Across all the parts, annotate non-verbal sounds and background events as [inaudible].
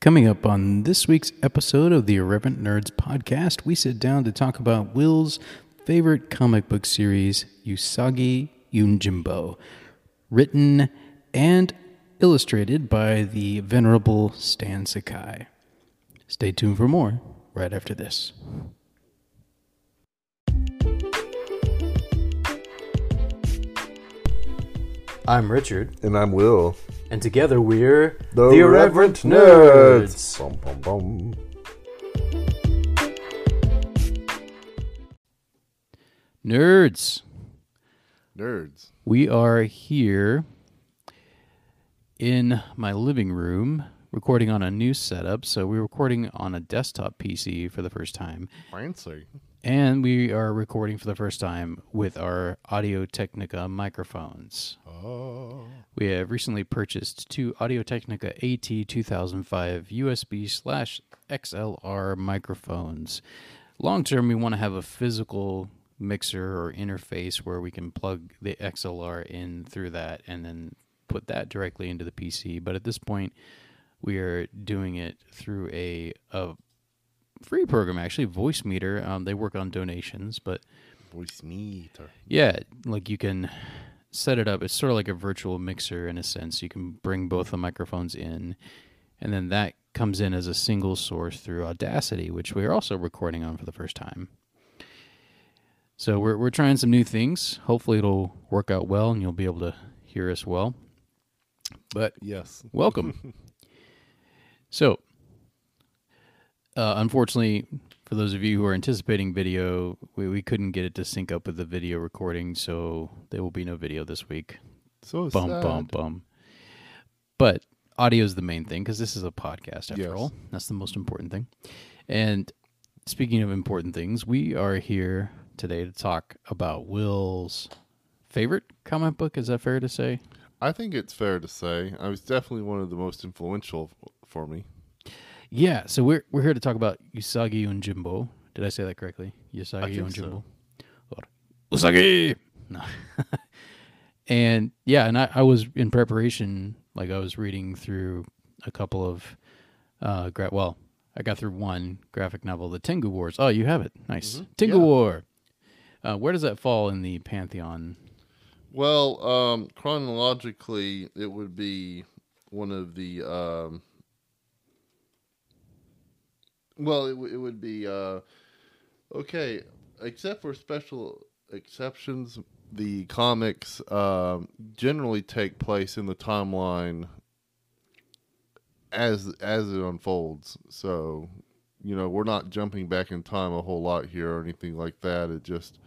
Coming up on this week's episode of the Irreverent Nerds podcast, we sit down to talk about Will's favorite comic book series, Usagi Yojimbo, written and illustrated by the venerable Stan Sakai. Stay tuned for more right after this. I'm Richard, And I'm Will. And together we're The, Irreverent Nerds. Bum, bum, bum. Nerds. Nerds. We are here in my living room recording on a new setup. So we're recording on a desktop PC for the first time. Fancy. And we are recording for the first time with our Audio Technica microphones. Oh. We have recently purchased two Audio Technica AT2005 USB slash XLR microphones. Long term, we want to have a physical mixer or interface where we can plug the XLR in through that and then put that directly into the PC. But at this point, we are doing it through a, a free program, actually, Voicemeeter. Um, they work on donations, but Voicemeeter. yeah, like you can set it up. It's sort of like a virtual mixer in a sense. You can bring both the microphones in, and then that comes in as a single source through Audacity, which we are also recording on for the first time. So we're we're trying some new things. Hopefully, it'll work out well, and you'll be able to hear us well. But Yes. welcome. [laughs] so, uh, unfortunately, for those of you who are anticipating video, we, we couldn't get it to sync up with the video recording, so there will be no video this week. So Bum, sad. bum, bum. But audio is the main thing because this is a podcast after Yes. all. That's the most important thing. And speaking of important things, we are here today to talk about Will's favorite comic book. Is that fair to say? I think it's fair to say I was definitely one of the most influential for me. Yeah, so we're we're here to talk about Usagi Yojimbo. Did I say that correctly? Usagi Yojimbo. so. Usagi. No. [laughs] and yeah, and I, I was in preparation, like I was reading through a couple of uh gra- well, I got through one graphic novel, The Tengu Wars. Oh, you have it. Nice. Mhm. Tengu Yeah. War. Uh, where does that fall in the pantheon? Well, um, chronologically, it would be one of the. Um, well, it, w- it would be. Uh, okay, except for special exceptions, the comics um, generally take place in the timeline as as it unfolds. So, you know, we're not jumping back in time a whole lot here or anything like that. It just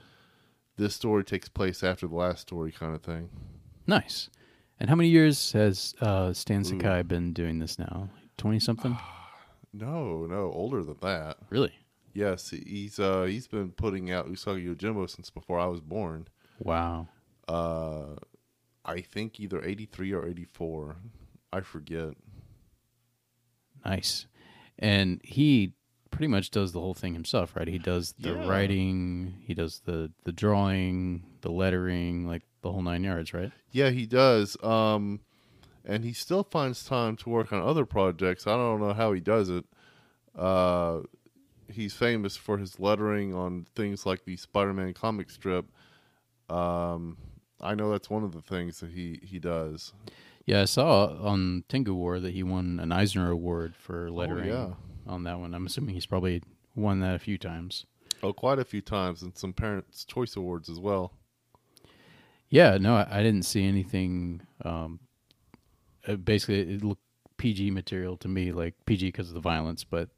this story takes place after the last story, kind of thing. Nice. And how many years has uh, Stan Sakai been doing this now? Twenty something? [sighs] No, no, older than that. really? Yes, he's uh he's been putting out Usagi Yojimbo since before I was born. Wow. Uh, I think either eighty three or eighty four. I forget. Nice. And he pretty much does the whole thing himself, right? He does the Yeah. writing, he does the the drawing, the lettering, like the whole nine yards, right? Yeah, he does. Um, and he still finds time to work on other projects. I don't know how he does it. Uh, he's famous for his lettering on things like the Spider-Man comic strip. Um, I know that's one of the things that he he does. Yeah, I saw on Tengu War that he won an Eisner Award for lettering yeah. on that one. I'm assuming he's probably won that a few times. Oh, quite a few times, and some Parents' Choice Awards as well. Yeah, no, I, I didn't see anything. Um, uh, basically, it looked PG material to me, like PG because of the violence, but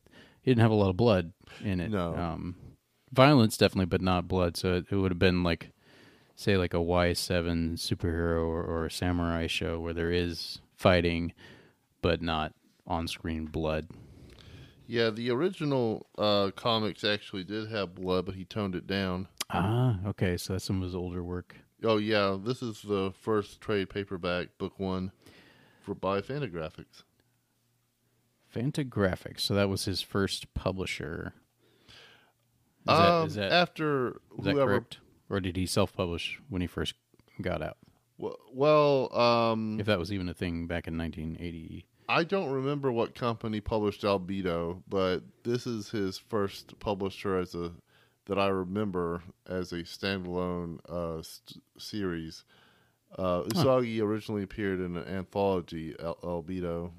he didn't have a lot of blood in it. No. um, violence definitely, but not blood. So it, it would have been like, say, like a Y seven superhero or, or a samurai show where there is fighting, but not on screen blood. Yeah, the original uh, comics actually did have blood, but he toned it down. Ah, okay, so that's some of his older work. Oh yeah, this is the first trade paperback book one for by Fantagraphics. Fantagraphics. So that was his first publisher. Is um, that, is that, after is that correct? Or did he self-publish when he first got out? Well, well, um, If that was even a thing back in 1980. I don't remember what company published Albedo, but this is his first publisher as a that I remember as a standalone uh, st- series. Uh, Usagi originally appeared in an anthology, Al- Albedo.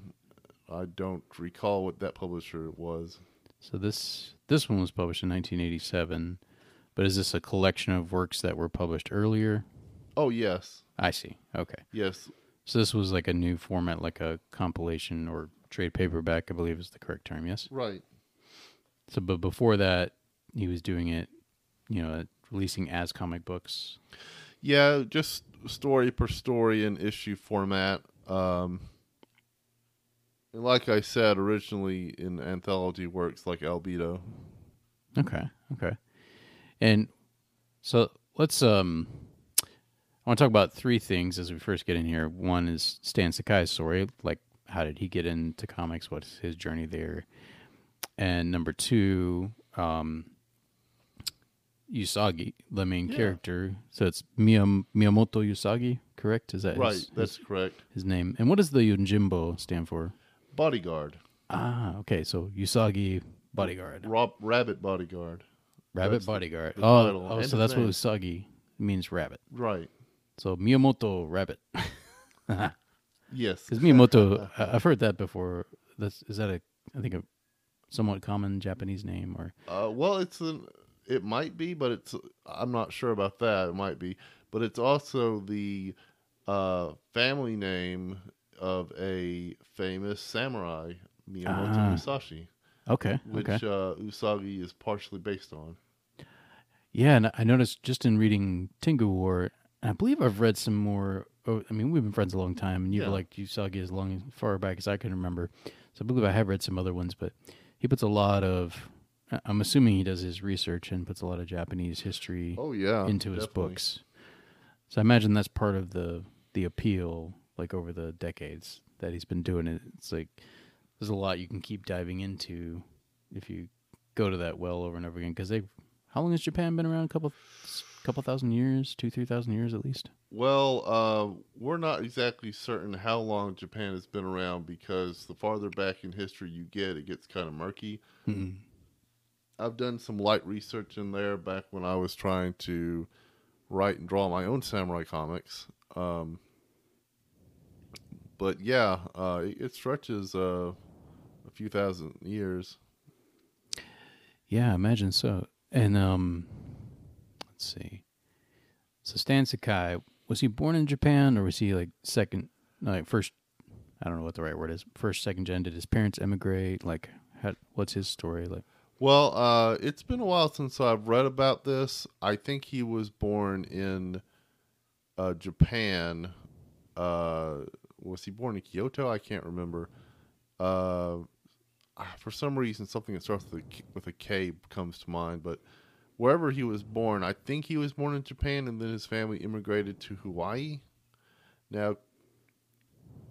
I don't recall what that publisher was. So this this one was published in 1987, but is this a collection of works that were published earlier? Oh yes, I see. Okay. yes, So this was like a new format, like a compilation or trade paperback, I believe is the correct term. Yes. right. So, but before that, he was doing it, you know, releasing as comic books. Yeah, just story per story and issue format. Um, like I said, originally in anthology works like Albedo. Okay. Okay. And so let's um I want to talk about three things as we first get in here. One is Stan Sakai's story, like how did he get into comics? What's his journey there? And number two, um Usagi, the main Yeah. character. So it's Miyam- Miyamoto Usagi, correct? Is that Right, his, that's his, correct. his name? And what does the Yojimbo stand for? Bodyguard, Ah, okay. So Usagi bodyguard. Rob, rabbit bodyguard. Rabbit That's bodyguard. the oh, oh so that's what name. Usagi means rabbit. Right. So Miyamoto rabbit. [laughs] Yes. Because Miyamoto, [laughs] I've heard that before. That's is that a I think a somewhat common Japanese name or Uh, well, it's an. It might be, but it's. I'm not sure about that. It might be, but it's also the uh, family name of a famous samurai, Miyamoto Ah. Musashi, okay, which okay. uh, Usagi is partially based on. Yeah, and I noticed just in reading Tengu War, and I believe I've read some more. Oh, I mean, we've been friends a long time, and you've Yeah. liked Usagi as long as far back as I can remember. So I believe I have read some other ones, but he puts a lot of. I'm assuming he does his research and puts a lot of Japanese history Oh yeah, into his definitely. books. So I imagine that's part of the the appeal, like over the decades that he's been doing it. It's like there's a lot you can keep diving into if you go to that well over and over again. Because they, how long has Japan been around? A couple, couple thousand years, two, three thousand years at least. Well, uh, we're not exactly certain how long Japan has been around because the farther back in history you get, it gets kind of murky. Mm-mm. I've done some light research in there back when I was trying to write and draw my own samurai comics. Um, but yeah, uh, it, stretches uh, a few thousand years. Yeah, I imagine so. And um, let's see. So Stan Sakai was he born in Japan or was he like second, like first? I don't know what the right word is. First, second gen. Did his parents emigrate? Like, what's his story like? Well, uh, it's been a while since I've read about this. I think he was born in uh, Japan. Uh, was he born in Kyoto? I can't remember. Uh, ah, for some reason, something that starts with a, K- with a K comes to mind. But wherever he was born, I think he was born in Japan, and then his family immigrated to Hawaii. Now,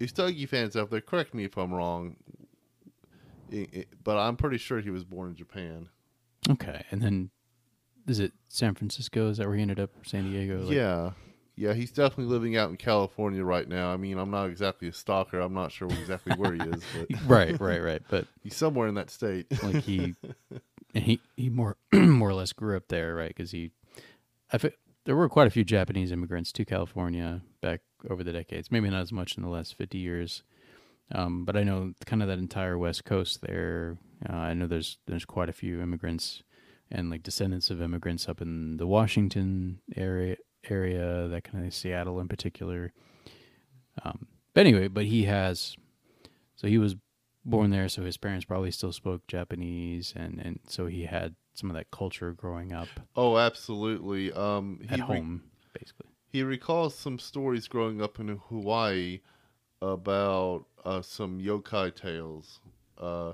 if Usagi fans out there, correct me if I'm wrong. But I'm pretty sure he was born in Japan. Okay, and then is it San Francisco? Is that where he ended up? San Diego? Like- yeah. Yeah, he's definitely living out in California right now. I mean, I'm not exactly a stalker. I'm not sure exactly where he is, but [laughs] Right, right, right. But [laughs] he's somewhere in that state. [laughs] like he, and he he more [clears throat] more or less grew up there, right? Because he, I fe- there were quite a few Japanese immigrants to California back over the decades. Maybe not as much in the last fifty years, um, but I know kind of that entire West Coast there. Uh, I know there's there's quite a few immigrants and like descendants of immigrants up in the Washington area area, that kind of Seattle in particular. Um, but anyway, but he has, so he was born there, so his parents probably still spoke Japanese, and and so he had some of that culture growing up oh, absolutely. Um, he at re- home, basically. he recalls some stories growing up in Hawaii about uh, some yokai tales. Uh,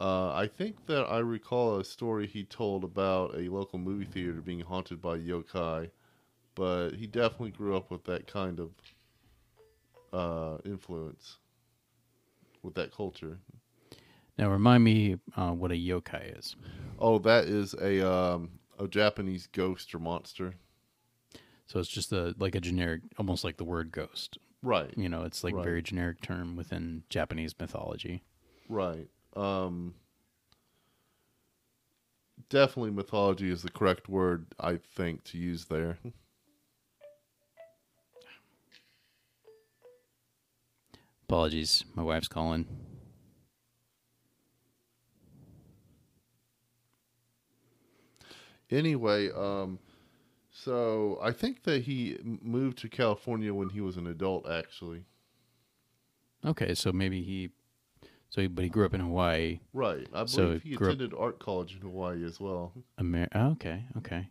uh, I think that I recall a story he told about a local movie theater being haunted by yokai, but he definitely grew up with that kind of uh, influence, with that culture. Now, remind me uh, what a yokai is. Oh, that is a um, a Japanese ghost or monster. So it's just a like a generic, almost like the word ghost, Right. You know, it's like a Right. very generic term within Japanese mythology. Right. Um definitely mythology is the correct word I think to use there. Apologies, my wife's calling. Anyway, um so I think that he moved to California when he was an adult actually. Okay, so maybe he, so he, but he grew up in Hawaii. Right. I believe So he up- attended art college in Hawaii as well. Amer- oh, okay, okay.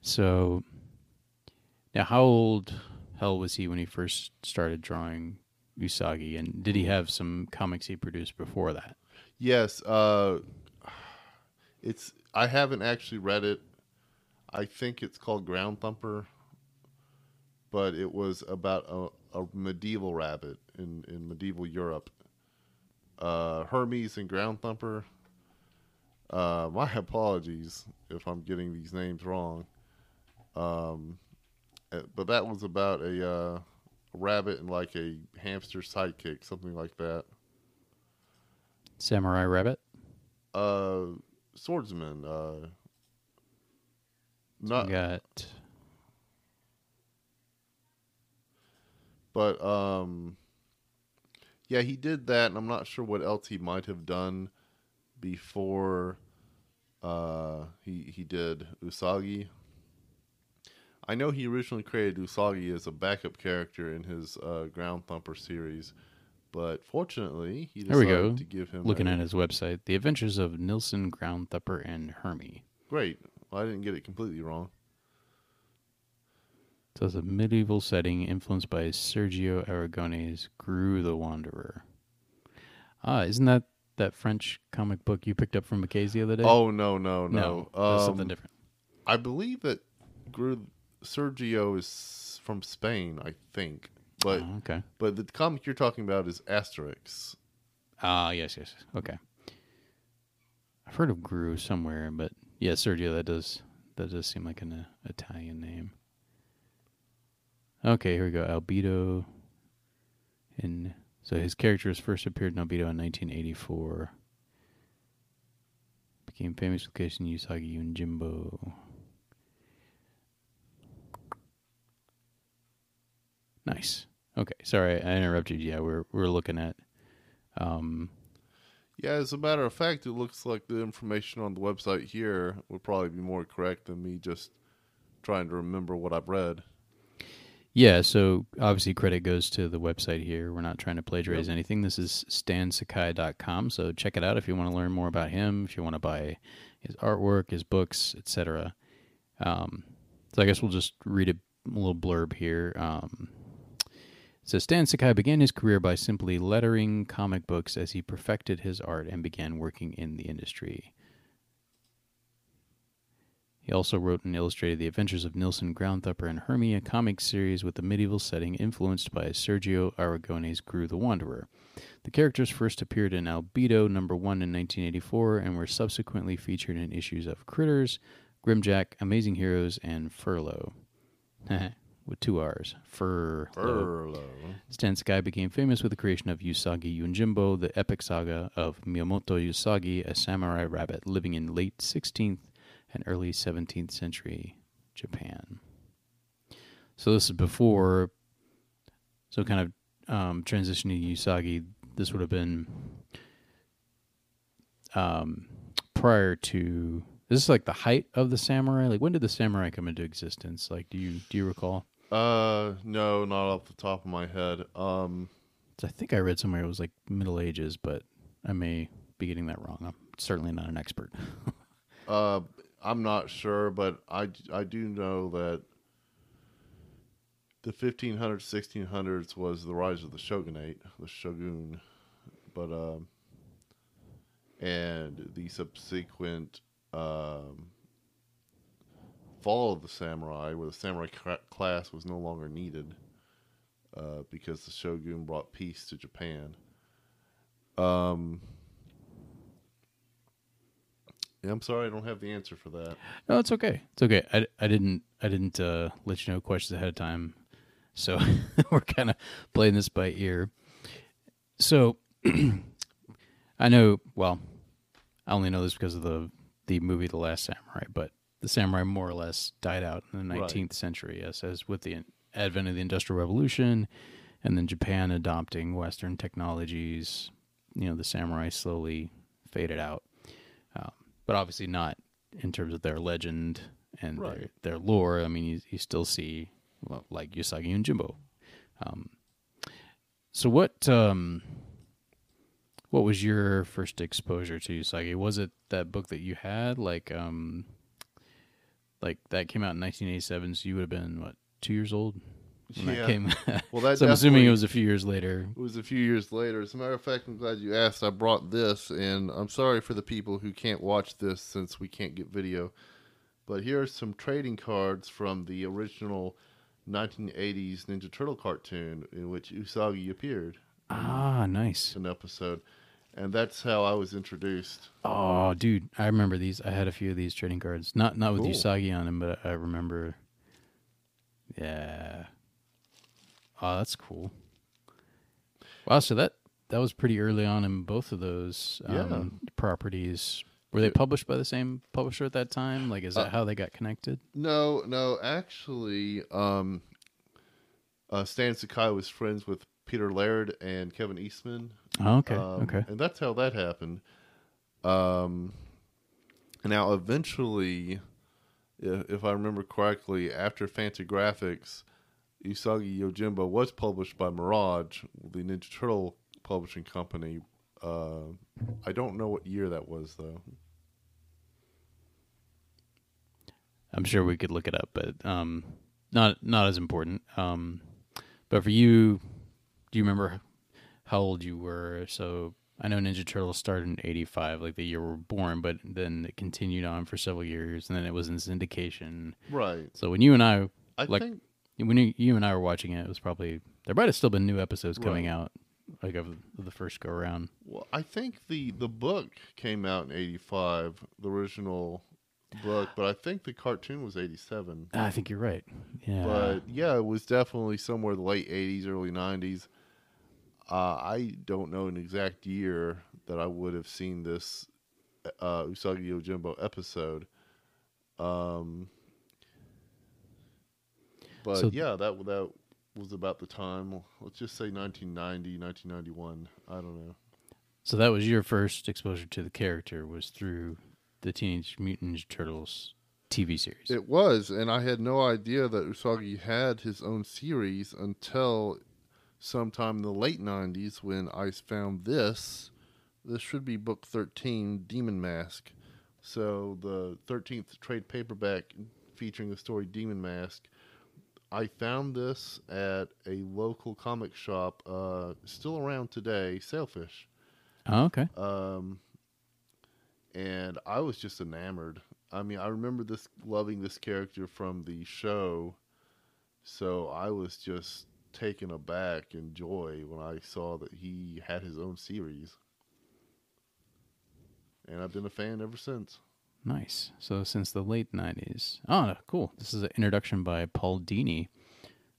So now, how old hell was he when he first started drawing Usagi, and did he have some comics he produced before that? Yes, uh it's I haven't actually read it. I think it's called Ground Thumper, but it was about a, a medieval rabbit in, in medieval Europe. Uh, Hermes and Ground Thumper. Uh, my apologies if I'm getting these names wrong. Um, uh, but that was about a, uh, a rabbit and like a hamster sidekick, something like that. Samurai Rabbit. Uh, swordsman. Uh, We not, got but um, yeah, he did that, and I'm not sure what else he might have done before uh, he he did Usagi. I know he originally created Usagi as a backup character in his uh, Ground Thumper series, but fortunately, he There we decided go. to give him looking a- at his website, The Adventures of Nilson, Ground Thumper, and Hermie. great. Well, I didn't get it completely wrong. So it's a medieval setting influenced by Sergio Aragonés' Groo the Wanderer. Ah, isn't that that French comic book you picked up from McKay's the other day? Oh no no no! something Um, different. I believe that Groo Sergio is from Spain, I think. But Oh, okay. but the comic you're talking about is Asterix. Ah, yes, yes. Okay. I've heard of Groo somewhere, but yeah, Sergio. That does that does seem like an uh, Italian name. Okay, here we go. Albedo. In so his characters first appeared in Albedo in 1984. Became famous with Casey Usagi Yojimbo. Nice. Okay, sorry I interrupted. Yeah, we're we're looking at um Yeah, as a matter of fact, it looks like the information on the website here would probably be more correct than me just trying to remember what I've read. Yeah, so obviously credit goes to the website here. We're not trying to plagiarize Yep. anything. This is stansakai.com, so check it out if you want to learn more about him, if you want to buy his artwork, his books, etc. Um, so I guess we'll just read a little blurb here. Um, says Stan Sakai began his career by simply lettering comic books as he perfected his art and began working in the industry. He also wrote and illustrated The Adventures of Nilson, Groundthumper, and Hermie, a comic series with a medieval setting influenced by Sergio Aragonés' Groo the Wanderer. The characters first appeared in Albedo number 1 in 1984 and were subsequently featured in issues of Critters, Grimjack, Amazing Heroes, and Furrlough. [laughs] with two R's. Furrlough. Furrlough. Stan Sky became famous with the creation of Usagi Yojimbo, the epic saga of Miyamoto Usagi, a samurai rabbit living in late 16th and early 17th century Japan. So this is before, so kind of um, transitioning Usagi, this would have been um, prior to. This is like the height of the samurai. Like when did the samurai come into existence? Like, do you do you recall? Uh, no, not off the top of my head. Um, I think I read somewhere it was like Middle Ages, but I may be getting that wrong. I'm certainly not an expert. [laughs] uh, I'm not sure, but I, I do know that the 1500s, 1600s was the rise of the shogunate, the shogun, but um, and the subsequent um, fall of the samurai, where the samurai class was no longer needed uh, because the shogun brought peace to Japan. Um, I'm sorry, I don't have the answer for that. no, it's okay. It's okay. I, I didn't I didn't uh, let you know questions ahead of time. So [laughs] we're kind of playing this by ear. So [clears throat] I know, well, I only know this because of the the movie The Last Samurai, but the samurai more or less died out in the 19th Right. century, yes, as with the advent of the Industrial Revolution and then Japan adopting Western technologies, you know, the samurai slowly faded out. Um, but obviously not in terms of their legend and their, Right. their lore. I mean, you, you still see well, like Usagi Yojimbo. Um, so what um, what was your first exposure to Usagi? Was it that book that you had, like um, like that came out in 1987? So you would have been what two years old when Yeah. that came. [laughs] Well, that so I'm assuming it was a few years later. It was a few years later. As a matter of fact, I'm glad you asked. I brought this, and I'm sorry for the people who can't watch this since we can't get video. But here are some trading cards from the original 1980s Ninja Turtle cartoon in which Usagi appeared Ah, nice. an episode. And that's how I was introduced. Oh, dude, I remember these. I had a few of these trading cards. Not not with Cool. Usagi on them, but I remember. Yeah. Oh, that's cool. Wow, so that that was pretty early on in both of those um, properties. Were they published by the same publisher at that time? Like, is that Uh, how they got connected? No, no, actually, um, uh, Stan Sakai was friends with Peter Laird and Kevin Eastman. Oh, okay, Um, okay. And that's how that happened. Um, now, eventually, if, if I remember correctly, after Fantagraphics, Usagi Yojimbo was published by Mirage, the Ninja Turtle publishing company. Uh, I don't know what year that was, though. I'm sure we could look it up, but um, not not as important. Um, but for you, do you remember how old you were? So I know Ninja Turtles started in '85, like the year we were born, but then it continued on for several years, and then it was in syndication. Right. So when you and I, I Like- think when you, you and I were watching it, it was probably there might have still been new episodes coming Right. out, like of the first go around. Well, I think the the book came out in '85, the original book, but I think the cartoon was '87. Ah, I think you're right. Yeah, But yeah, it was definitely somewhere the late '80s, early '90s. Uh, I don't know an exact year that I would have seen this uh, Usagi Yojimbo episode. Um, but So- yeah, that that was about the time. Let's just say 1990, 1991. I don't know. so that was your first exposure to the character was through the Teenage Mutant Ninja Turtles TV series. It was, and I had no idea that Usagi had his own series until sometime in the late '90s when I found this. This should be book 13, Demon Mask. So the 13th trade paperback featuring the story Demon Mask. I found this at a local comic shop, uh, still around today, Sailfish. oh, okay. Um, and I was just enamored. I mean, I remember this loving this character from the show, so I was just taken aback in joy when I saw that he had his own series. And I've been a fan ever since. Nice. So since the late '90s. Oh, ah, cool. This is an introduction by Paul Dini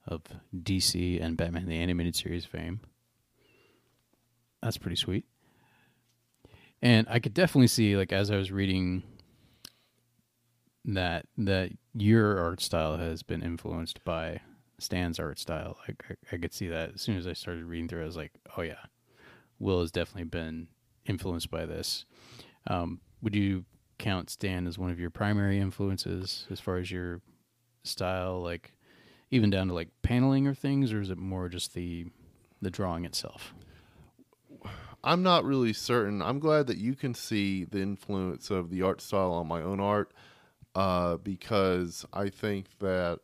of DC and Batman the Animated Series fame. That's pretty sweet. And I could definitely see, like, as I was reading that that your art style has been influenced by Stan's art style. Like, I, I could see that as soon as I started reading through. it, I was like, oh yeah, Will has definitely been influenced by this. Um, would you count Stan as one of your primary influences as far as your style, like even down to like paneling or things, or is it more just the the drawing itself? I'm not really certain. I'm glad that you can see the influence of the art style on my own art uh, because I think that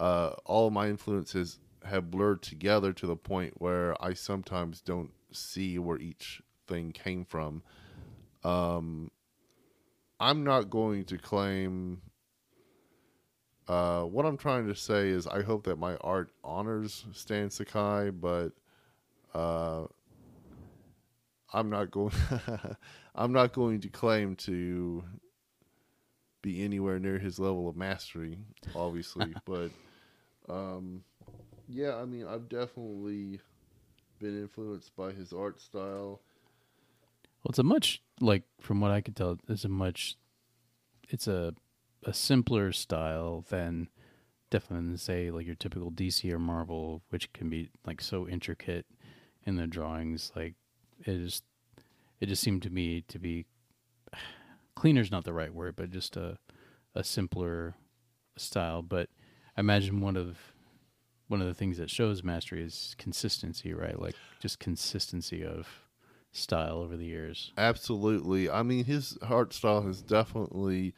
uh, all of my influences have blurred together to the point where I sometimes don't see where each thing came from. Um, I'm not going to claim. Uh, what I'm trying to say is, I hope that my art honors Stan Sakai, but uh, I'm not going. [laughs] I'm not going to claim to be anywhere near his level of mastery, obviously. [laughs] but um, Yeah, I mean, I've definitely been influenced by his art style. Well, it's a much like from what I could tell, it's a much it's a a simpler style than definitely than say like your typical DC or Marvel, which can be like so intricate in the drawings. Like it just it just seemed to me to be [sighs] cleaner is not the right word, but just a a simpler style. But I imagine one of one of the things that shows mastery is consistency, right? Like just consistency of style over the years. Absolutely. I mean, his art style has definitely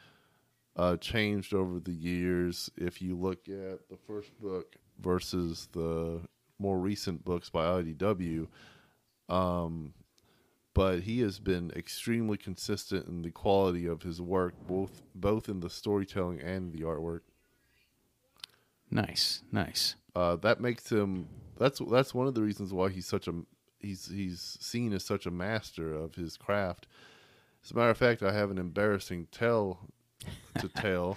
uh, changed over the years. If you look at the first book versus the more recent books by IDW, um, but he has been extremely consistent in the quality of his work, both both in the storytelling and the artwork. Nice, nice. Uh, that makes him. That's that's one of the reasons why he's such a he's he's seen as such a master of his craft. As a matter of fact, I have an embarrassing tale to [laughs] tell,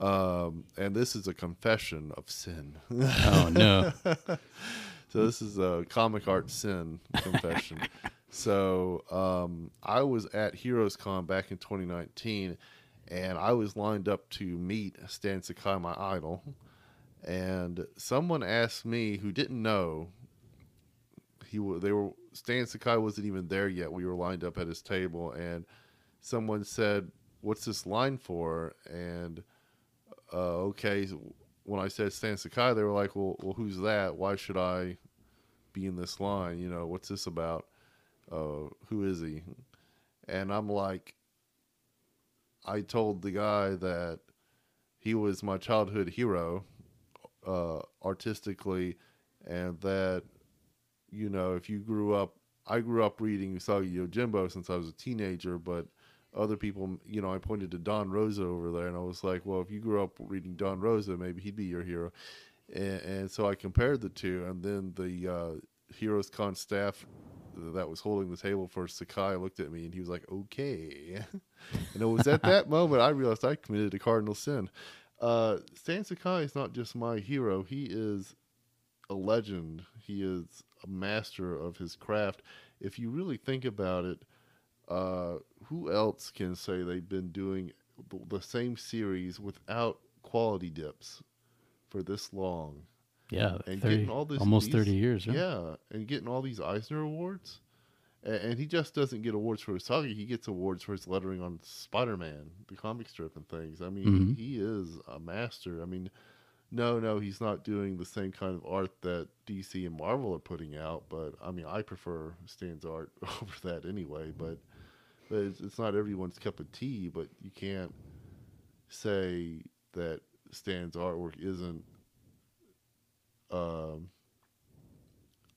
um, and this is a confession of sin. Oh no. [laughs] so this is a comic art sin confession. [laughs] so um, I was at Heroes Con back in 2019, and I was lined up to meet Stan Sakai, my idol. And someone asked me who didn't know he they were Stan Sakai wasn't even there yet. We were lined up at his table, and someone said, "What's this line for?" And uh, okay, when I said Stan Sakai, they were like, "Well, well, who's that? Why should I be in this line? You know, what's this about? Uh, who is he?" And I'm like, I told the guy that he was my childhood hero, uh, artistically, and that you know, if you grew up, I grew up reading Usagi Yojimbo since I was a teenager, but other people, you know, I pointed to Don Rosa over there, and I was like, well, if you grew up reading Don Rosa, maybe he'd be your hero. And, and so I compared the two, and then the uh, Heroes Con staff that was holding the table for Sakai looked at me, and he was like, okay. [laughs] and it was at that [laughs] moment I realized I committed a cardinal sin. Uh, Stan Sakai is not just my hero; he is a legend. He is a master of his craft. If you really think about it, uh, who else can say they've been doing the same series without quality dips for this long? Yeah, And 30 getting all this- almost these- thirty years. Yeah, and getting all these Eisner awards. And, he just doesn't get awards for Usagi. He gets awards for his lettering on Spider Man, the comic strip, and things. I mean, Mhm. he is a master. I mean, no, no, he's not doing the same kind of art that DC and Marvel are putting out. But I mean, I prefer Stan's art [laughs] over that anyway. But, but it's, it's not everyone's cup of tea. But you can't say that Stan's artwork isn't. Um,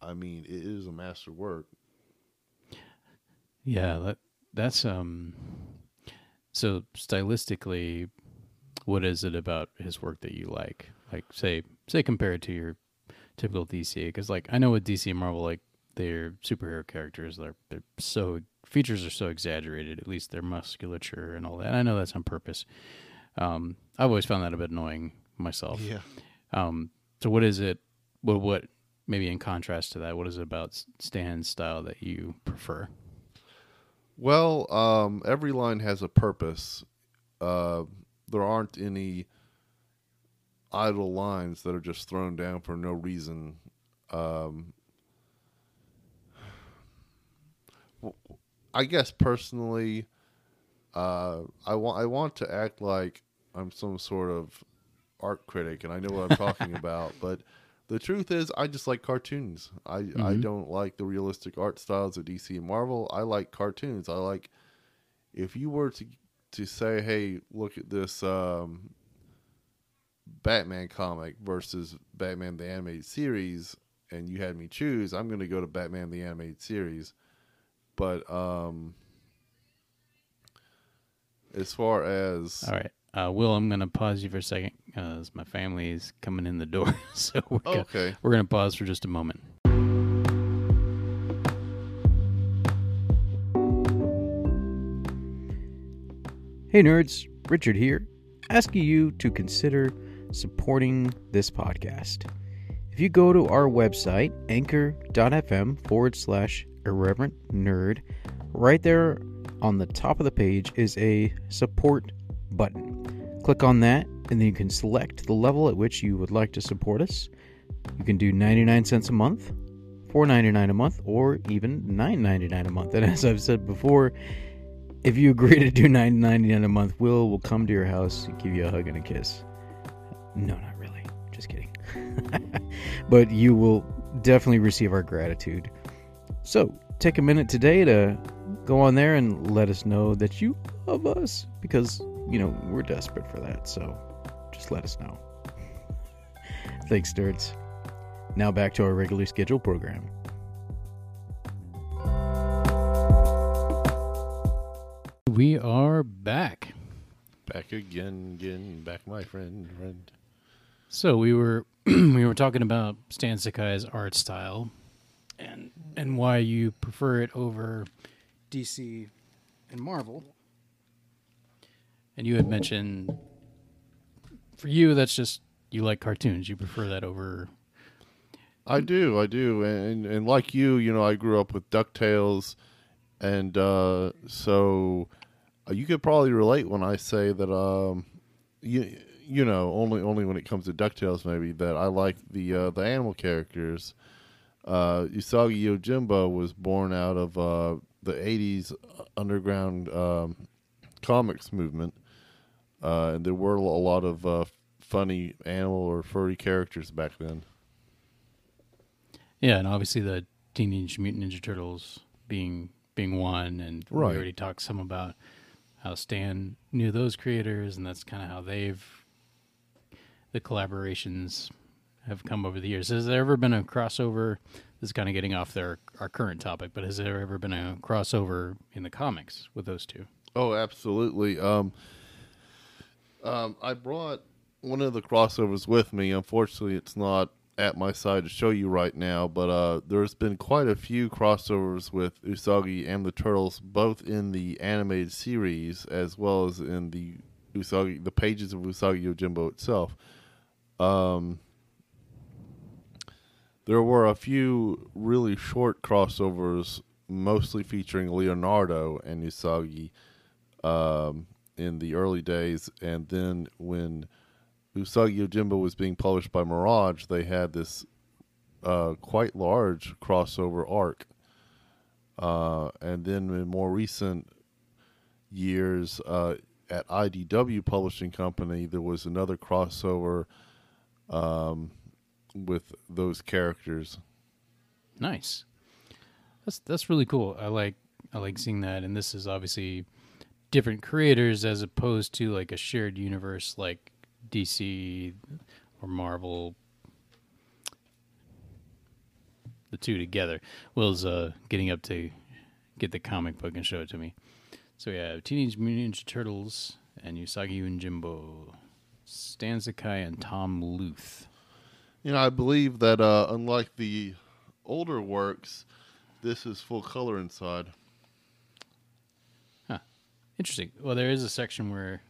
I mean, it is a master work. Yeah, that that's um. So stylistically, what is it about his work that you like? Like, say, say compare it to your typical DC, because like I know with DC and Marvel, like their superhero characters, they're they're so features are so exaggerated. At least their musculature and all that. And I know that's on purpose. Um, I've always found that a bit annoying myself. Yeah. Um, so what is it? What what maybe in contrast to that, what is it about Stan's style that you prefer? Well, um, every line has a purpose. Uh, there aren't any idle lines that are just thrown down for no reason. Um, I guess personally, uh, I want I want to act like I'm some sort of art critic and I know what I'm talking [laughs] about, but the truth is I just like cartoons. I I Mhm. don't like the realistic art styles of DC and Marvel. I like cartoons. I like if you were to to say, "Hey, look at this um, Batman comic versus Batman the animated series," and you had me choose, I'm going to go to Batman the animated series. But um, as far as All right. Uh, Will, I'm going to pause you for a second because my family is coming in the door. [laughs] so we're Oh, go- okay, we're going to pause for just a moment. Hey, nerds. Richard here, asking you to consider supporting this podcast. If you go to our website, anchor.fm forward slash irreverent nerd, right there on the top of the page is a support button. Click on that, and then you can select the level at which you would like to support us. You can do 99 cents a month, 4.99 a month, or even 9.99 a month. And [laughs] as I've said before, if you agree to do 9.99 a month, Will will come to your house, and give you a hug and a kiss. No, not really. Just kidding. [laughs] but you will definitely receive our gratitude. So, take a minute today to go on there and let us know that you love us because, you know, we're desperate for that. So, just let us know. [laughs] Thanks, nerds. Now back to our regular scheduled program. We are back. Back again, again, back, my friend, friend. So we were [clears throat] we were talking about Stan Sakai's art style, and and why you prefer it over DC and Marvel. And you had mentioned for you that's just you like cartoons. You prefer that over. I do, I do, and and like you, you know, I grew up with Ducktales, and uh, so uh, you could probably relate when I say that. Um, you you know, only only when it comes to Ducktales, maybe that I like the uh, the animal characters. Uh, Usagi Yojimbo was born out of uh, the '80s underground um, comics movement, uh, and there were a lot of uh, funny animal or furry characters back then. Yeah, and obviously the Teenage Mutant Ninja Turtles being being one, and Right. we already talked some about how Stan knew those creators, and that's kind of how they've the collaborations have come over the years. Has there ever been a crossover? This is kind of getting off their our current topic, but has there ever been a crossover in the comics with those two? Oh, absolutely. Um, um, I brought one of the crossovers with me. Unfortunately, it's not at my side to show you right now, but uh, there's been quite a few crossovers with Usagi and the Turtles, both in the animated series as well as in the Usagi, the pages of Usagi Yojimbo itself. Um, there were a few really short crossovers, mostly featuring Leonardo and Usagi um, in the early days, and then when Usagi Yojimbo was being published by Mirage, they had this uh, quite large crossover arc. Uh, and then in more recent years, uh, at IDW Publishing Company, there was another crossover um, with those characters. Nice. That's that's really cool. I like I like seeing that, and this is obviously different creators as opposed to like a shared universe like DC or Marvel. The two together. Will's uh, getting up to get the comic book and show it to me. So yeah, Teenage Mutant Ninja Turtles and Usagi and Jimbo, Stan Sakai and Tom Luth. You know, I believe that uh, unlike the older works, this is full color inside. Interesting. Well, there is a section where,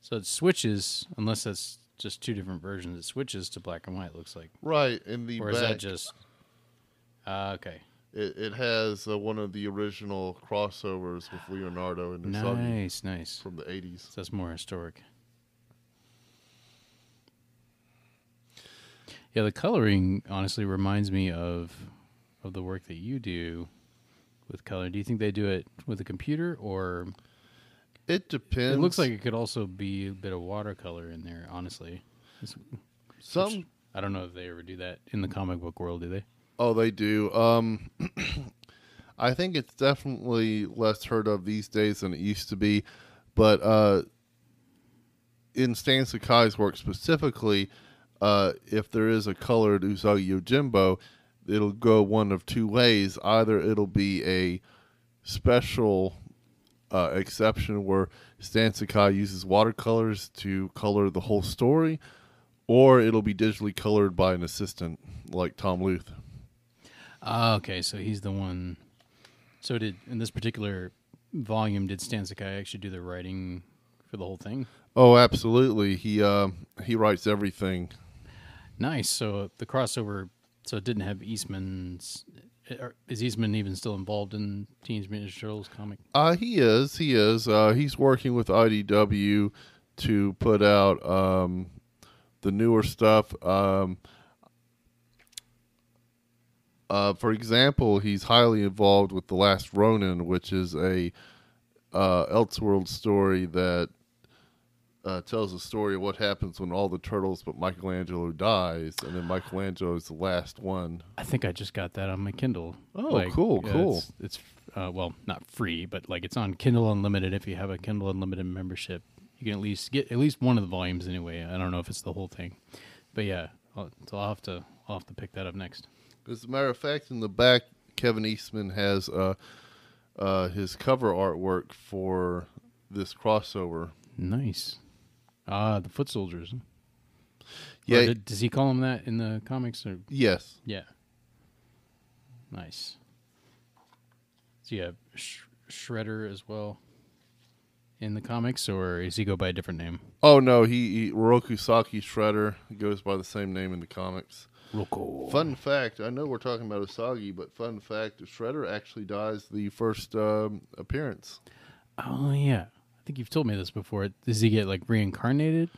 so it switches, unless that's just two different versions. It switches to black and white. Looks like, Right in the or back, is that just? Uh, okay. it, it has uh, one of the original crossovers with Leonardo and Usagi Nice, nice. from the '80s. So that's more historic. Yeah, the coloring honestly reminds me of of the work that you do with color. Do you think they do it with a computer or It depends. it looks like it could also be a bit of watercolor in there, honestly. It's- some. which- I don't know if they ever do that in the comic book world, do they? Oh, they do. Um, [clears throat] I think it's definitely less heard of these days than it used to be, but uh, in Stan Sakai's work specifically, uh, if there is a colored Usagi Yojimbo, it'll go one of two ways. Either it'll be a special uh, exception where Stan Sakai uses watercolors to color the whole story, or it'll be digitally colored by an assistant like Tom Luth. Ah, okay, so he's the one. So did in this particular volume, did Stan Sakai actually do the writing for the whole thing? Oh, absolutely. He uh, he writes everything. Nice. So the crossover. So it didn't have Eastman's. Is Eastman even still involved in Teenage Mutant Ninja Turtles comic? Uh, he is. He is. Uh, he's working with IDW to put out um, the newer stuff. Um, uh, for example, he's highly involved with The Last Ronin, which is a uh, Elseworld story that uh, tells the story of what happens when all the turtles but Michelangelo dies, and then Michelangelo is the last one. I think I just got that on my Kindle. Oh, cool, cool. It's, it's uh, well, not free, but like it's on Kindle Unlimited. If you have a Kindle Unlimited membership, you can at least get at least one of the volumes anyway. I don't know if it's the whole thing, but yeah. I'll, so I'll have to I'll have to pick that up next. As a matter of fact, in the back, Kevin Eastman has uh, uh, his cover artwork for this crossover. Nice. Ah, the Foot Soldiers. Yeah. Or does he call them that in the comics? Or Yes. yeah. Nice. So you have Sh- Shredder as well in the comics, or is he go by a different name? Oh no, he, he Rokusaki Shredder goes by the same name in the comics. Cool. Fun fact: I know we're talking about Usagi, but fun fact: Shredder actually dies the first um, appearance. Oh yeah, I think you've told me this before. Does he get like reincarnated?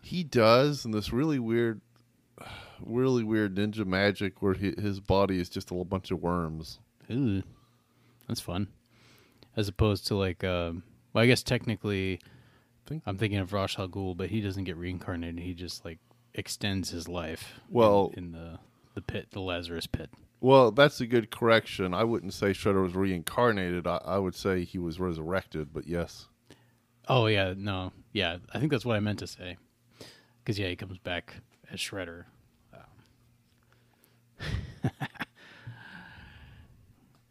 He does, and this really weird, [sighs] really weird ninja magic where he, his body is just a little bunch of worms. Ooh, that's fun. As opposed to like, um, well, I guess technically, Think- I'm thinking of Ra's al Ghul, but he doesn't get reincarnated. He just like extends his life. in- Well- in, the the pit, the Lazarus pit. Well, that's a good correction. I wouldn't say Shredder was reincarnated. I, I would say he was resurrected. But yes, Oh yeah, no, yeah, I think that's what I meant to say. Because yeah, he comes back as Shredder. Um, [laughs]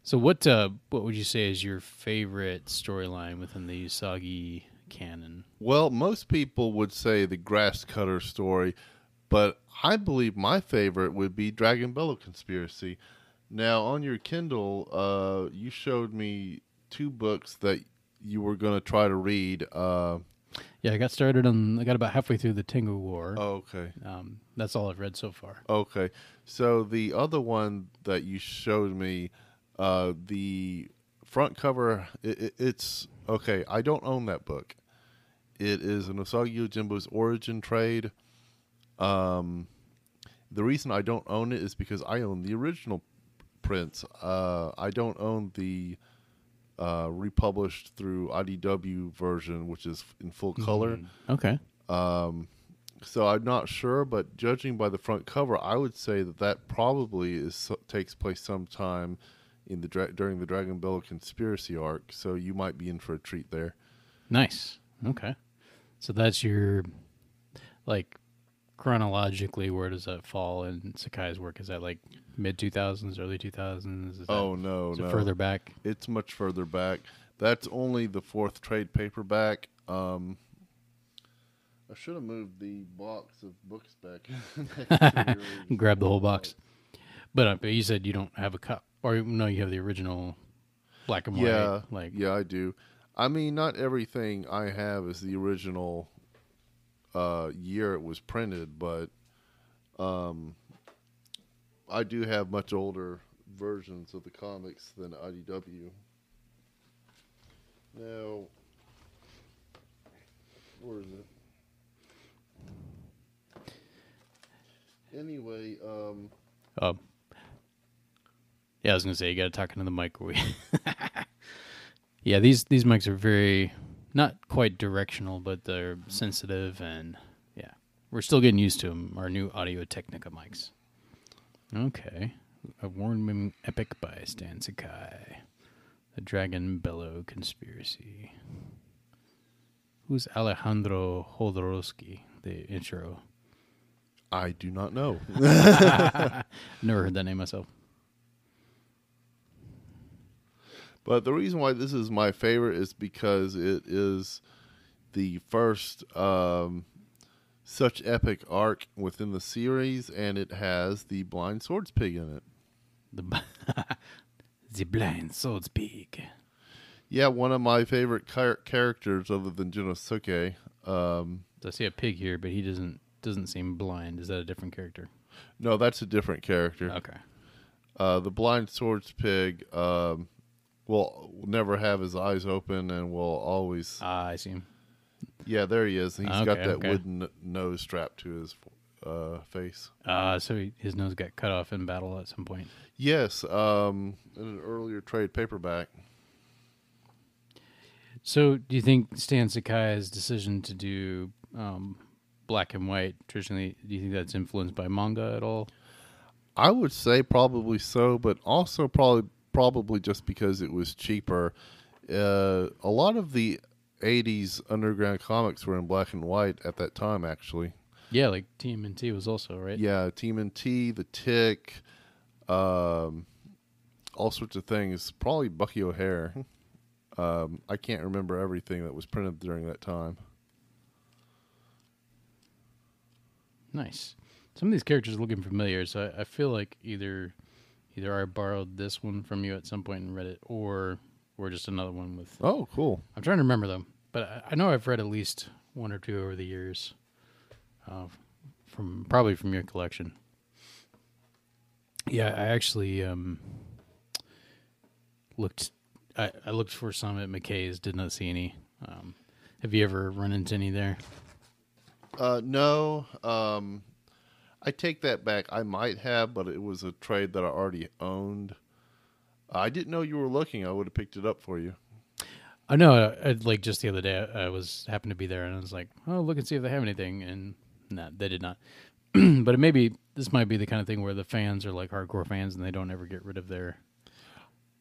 so what uh, what would you say is your favorite storyline within the Usagi canon? Well, most people would say the grass cutter story, but I believe my favorite would be Dragon Bellow Conspiracy. Now, on your Kindle, uh, you showed me two books that you were going to try to read. Uh, Yeah, I got started on. I got about halfway through the Tengu War. oh, okay. Um, that's all I've read so far. Okay. So the other one that you showed me, uh, the front cover, it, it, it's okay. I don't own that book. It is an Usagi Yojimbo's origin trade. Um, the reason I don't own it is because I own the original prints. Uh, I don't own the uh, republished through IDW version, which is in full color. Mm, Okay. Um, so I'm not sure, but judging by the front cover, I would say that that probably is takes place sometime in the dra- during the Dragon Bellow conspiracy arc. So you might be in for a treat there. Nice. Okay. So that's your like chronologically where does that fall in Sakai's work? Is that like mid 2000s, early 2000s? Oh no, is it no, further back? It's much further back. That's only the fourth trade paperback. Um, I should have moved the box of books back. [laughs] next to yours. Grab the whole box. But, uh, but you said you don't have a cup or no, you have the original black and white Yeah, like yeah, I do. I mean, not everything I have is the original uh, year it was printed, but um, I do have much older versions of the comics than IDW. Now, where is it? Anyway, um, Um, yeah, I was gonna say you got to talk into the microwave. [laughs] yeah, these these mics are very not quite directional, but they're sensitive and yeah, we're still getting used to them. Our new Audio Technica mics. Okay, a warning epic by Stan Sakai, the Dragon Bellow conspiracy. Who's Alejandro Jodorowsky? The intro. I do not know. [laughs] [laughs] Never heard that name myself. But the reason why this is my favorite is because it is the first um, such epic arc within the series, and it has the blind swords pig in it. The [laughs] the blind swords pig. Yeah, one of my favorite char- characters other than Gennosuke. Um, I see a pig here, but he doesn't doesn't seem blind. Is that a different character? No, that's a different character. Okay. Uh, the blind swords pig um, will never have his eyes open and will always. Ah, I see him. Yeah, there he is. He's got that okay. wooden nose strapped to his uh, face. Uh, so he, his nose got cut off in battle at some point. Yes, um, in an earlier trade paperback. So, do you think Stan Sakai's decision to do um, black and white traditionally? Do you think that's influenced by manga at all? I would say probably so, but also probably probably just because it was cheaper. Uh, a lot of the '80s underground comics were in black and white at that time, actually. Yeah, like TMNT was also right. Yeah, TMNT, The Tick, um, all sorts of things. Probably Bucky O'Hare. Um, I can't remember everything that was printed during that time. Nice. Some of these characters are looking familiar, so I, I feel like either either I borrowed this one from you at some point and read it, or or just another one with. Oh, cool. I'm trying to remember them, but I, I know I've read at least one or two over the years, uh, from probably from your collection. Yeah, I actually um, looked. I, I looked for some at McKay's. Did not see any. Um, have you ever run into any there? Uh, no, um, I take that back. I might have, but it was a trade that I already owned. I didn't know you were looking. I would have picked it up for you. I know. I, like just the other day, I, I was happened to be there, and I was like, "Oh, look and see if they have anything." And no, they did not. [clears throat] but it maybe this might be the kind of thing where the fans are like hardcore fans, and they don't ever get rid of their.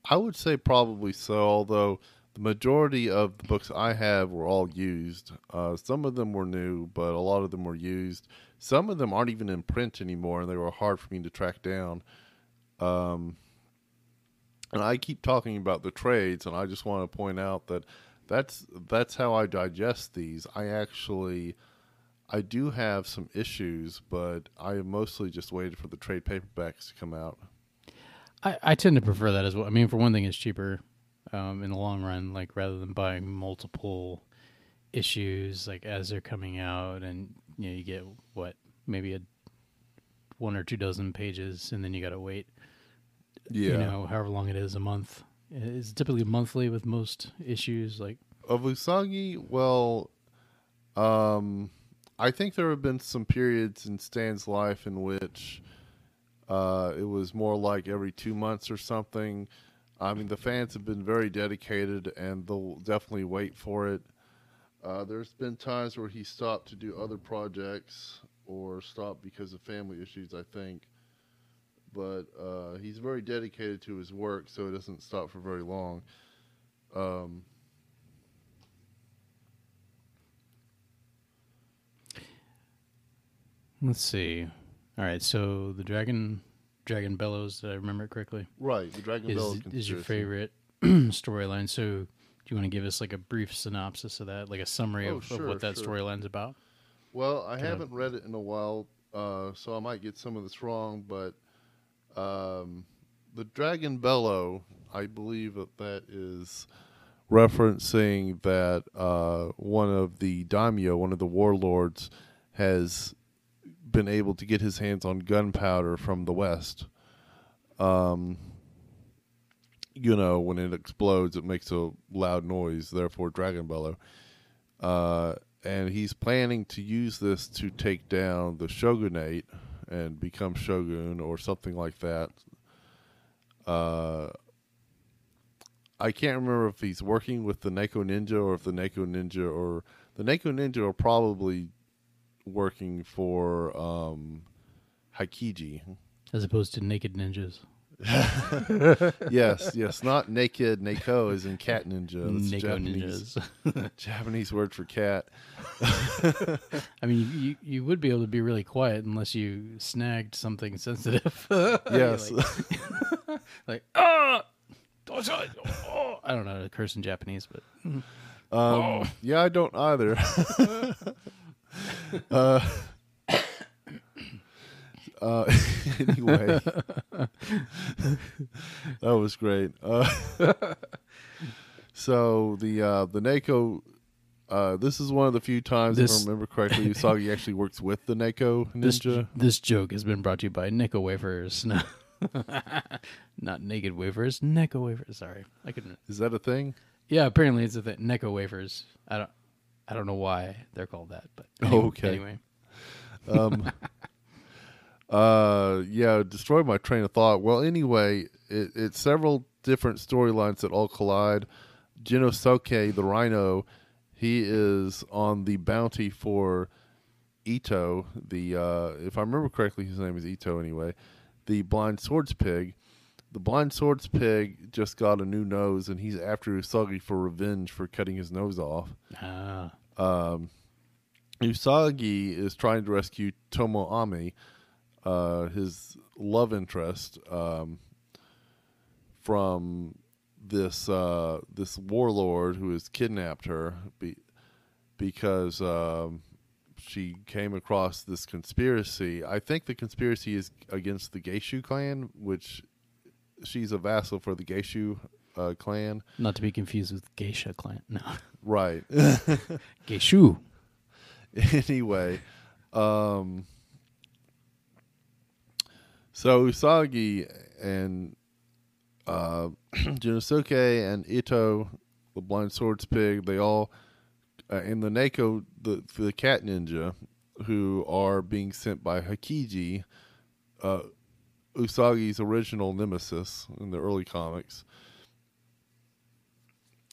I would say probably so, although the majority of the books I have were all used. Uh, some of them were new, but a lot of them were used. Some of them aren't even in print anymore, and they were hard for me to track down. Um, and I keep talking about the trades, and I just want to point out that that's that's how I digest these. I actually. I do have some issues, but I mostly just waited for the trade paperbacks to come out. I, I tend to prefer that as well. I mean, for one thing, it's cheaper um, in the long run. Like rather than buying multiple issues, like as they're coming out, and you know, you get what maybe a one or two dozen pages, and then you got to wait. Yeah. You know, however long it is, a month. It's typically monthly with most issues. Like of Usagi, well, um, I think there have been some periods in Stan's life in which uh, it was more like every two months or something. I mean, the fans have been very dedicated, and they'll definitely wait for it. Uh, there's been times where he stopped to do other projects or stopped because of family issues, I think. But uh, he's very dedicated to his work, so it doesn't stop for very long. Um, let's see. All right, so the dragon, dragon bellows. Did I remember it correctly? Right, the Dragon is Bell is your favorite [clears throat] storyline. So, do you want to give us like a brief synopsis of that, like a summary Oh, of, sure, of what that sure. storyline's about? Well, I haven't read it in a while, uh, so I might get some of this wrong, but um, the Dragon Bellow, I believe that that is referencing that uh, one of the daimyo, one of the warlords, has been able to get his hands on gunpowder from the west. Um, you know, when it explodes, it makes a loud noise, therefore dragon bellow. Uh, and he's planning to use this to take down the shogunate and become shogun or something like that. Uh, I can't remember if he's working with the Neko Ninja or if the Neko Ninja or the Neko Ninja are probably working for um, Hikiji. As opposed to naked ninjas, [laughs] yes, yes, not naked. Neko is in cat ninja. That's Neko Japanese, ninjas. [laughs] Japanese word for cat. [laughs] I mean, you you would be able to be really quiet unless you snagged something sensitive. Yes. like, like ah, oh, I don't know how to curse in Japanese, but Um, Yeah, I don't either. uh, uh, [laughs] anyway, [laughs] that was great. Uh, [laughs] so the uh, the Neko Uh, this is one of the few times, This- if I remember correctly, Usagi actually works with the Neko This ninja. this joke has been brought to you by Necco Wafers. No. Not naked wafers, Neko wafers. Sorry, I couldn't. Is that a thing? Yeah, apparently it's a thing. Neko wafers. I don't. I don't know why they're called that, but anyway, Okay. Anyway, Um, uh, yeah, destroyed my train of thought. Well, anyway, it, it's several different storylines that all collide. Gennosuke, the rhino, he is on the bounty for Ito, the uh, if I remember correctly, his name is Ito anyway, the blind swords pig. The blind swords pig just got a new nose, and he's after Usagi for revenge for cutting his nose off. ah, Um, Usagi is trying to rescue Tomoe Ame, uh, his love interest, um, from this uh, this warlord who has kidnapped her be, because um, she came across this conspiracy. I think the conspiracy is against the Geishu clan, which she's a vassal for the Geishu uh, clan. not to be confused with Geisha clan. No, Right. [laughs] Geishu. [laughs] anyway, um, so Usagi and uh, [clears throat] Gennosuke and Ito, the blind swords pig, they all, uh, and the Neko, the the cat ninja, who are being sent by Hikiji, uh, Usagi's original nemesis in the early comics.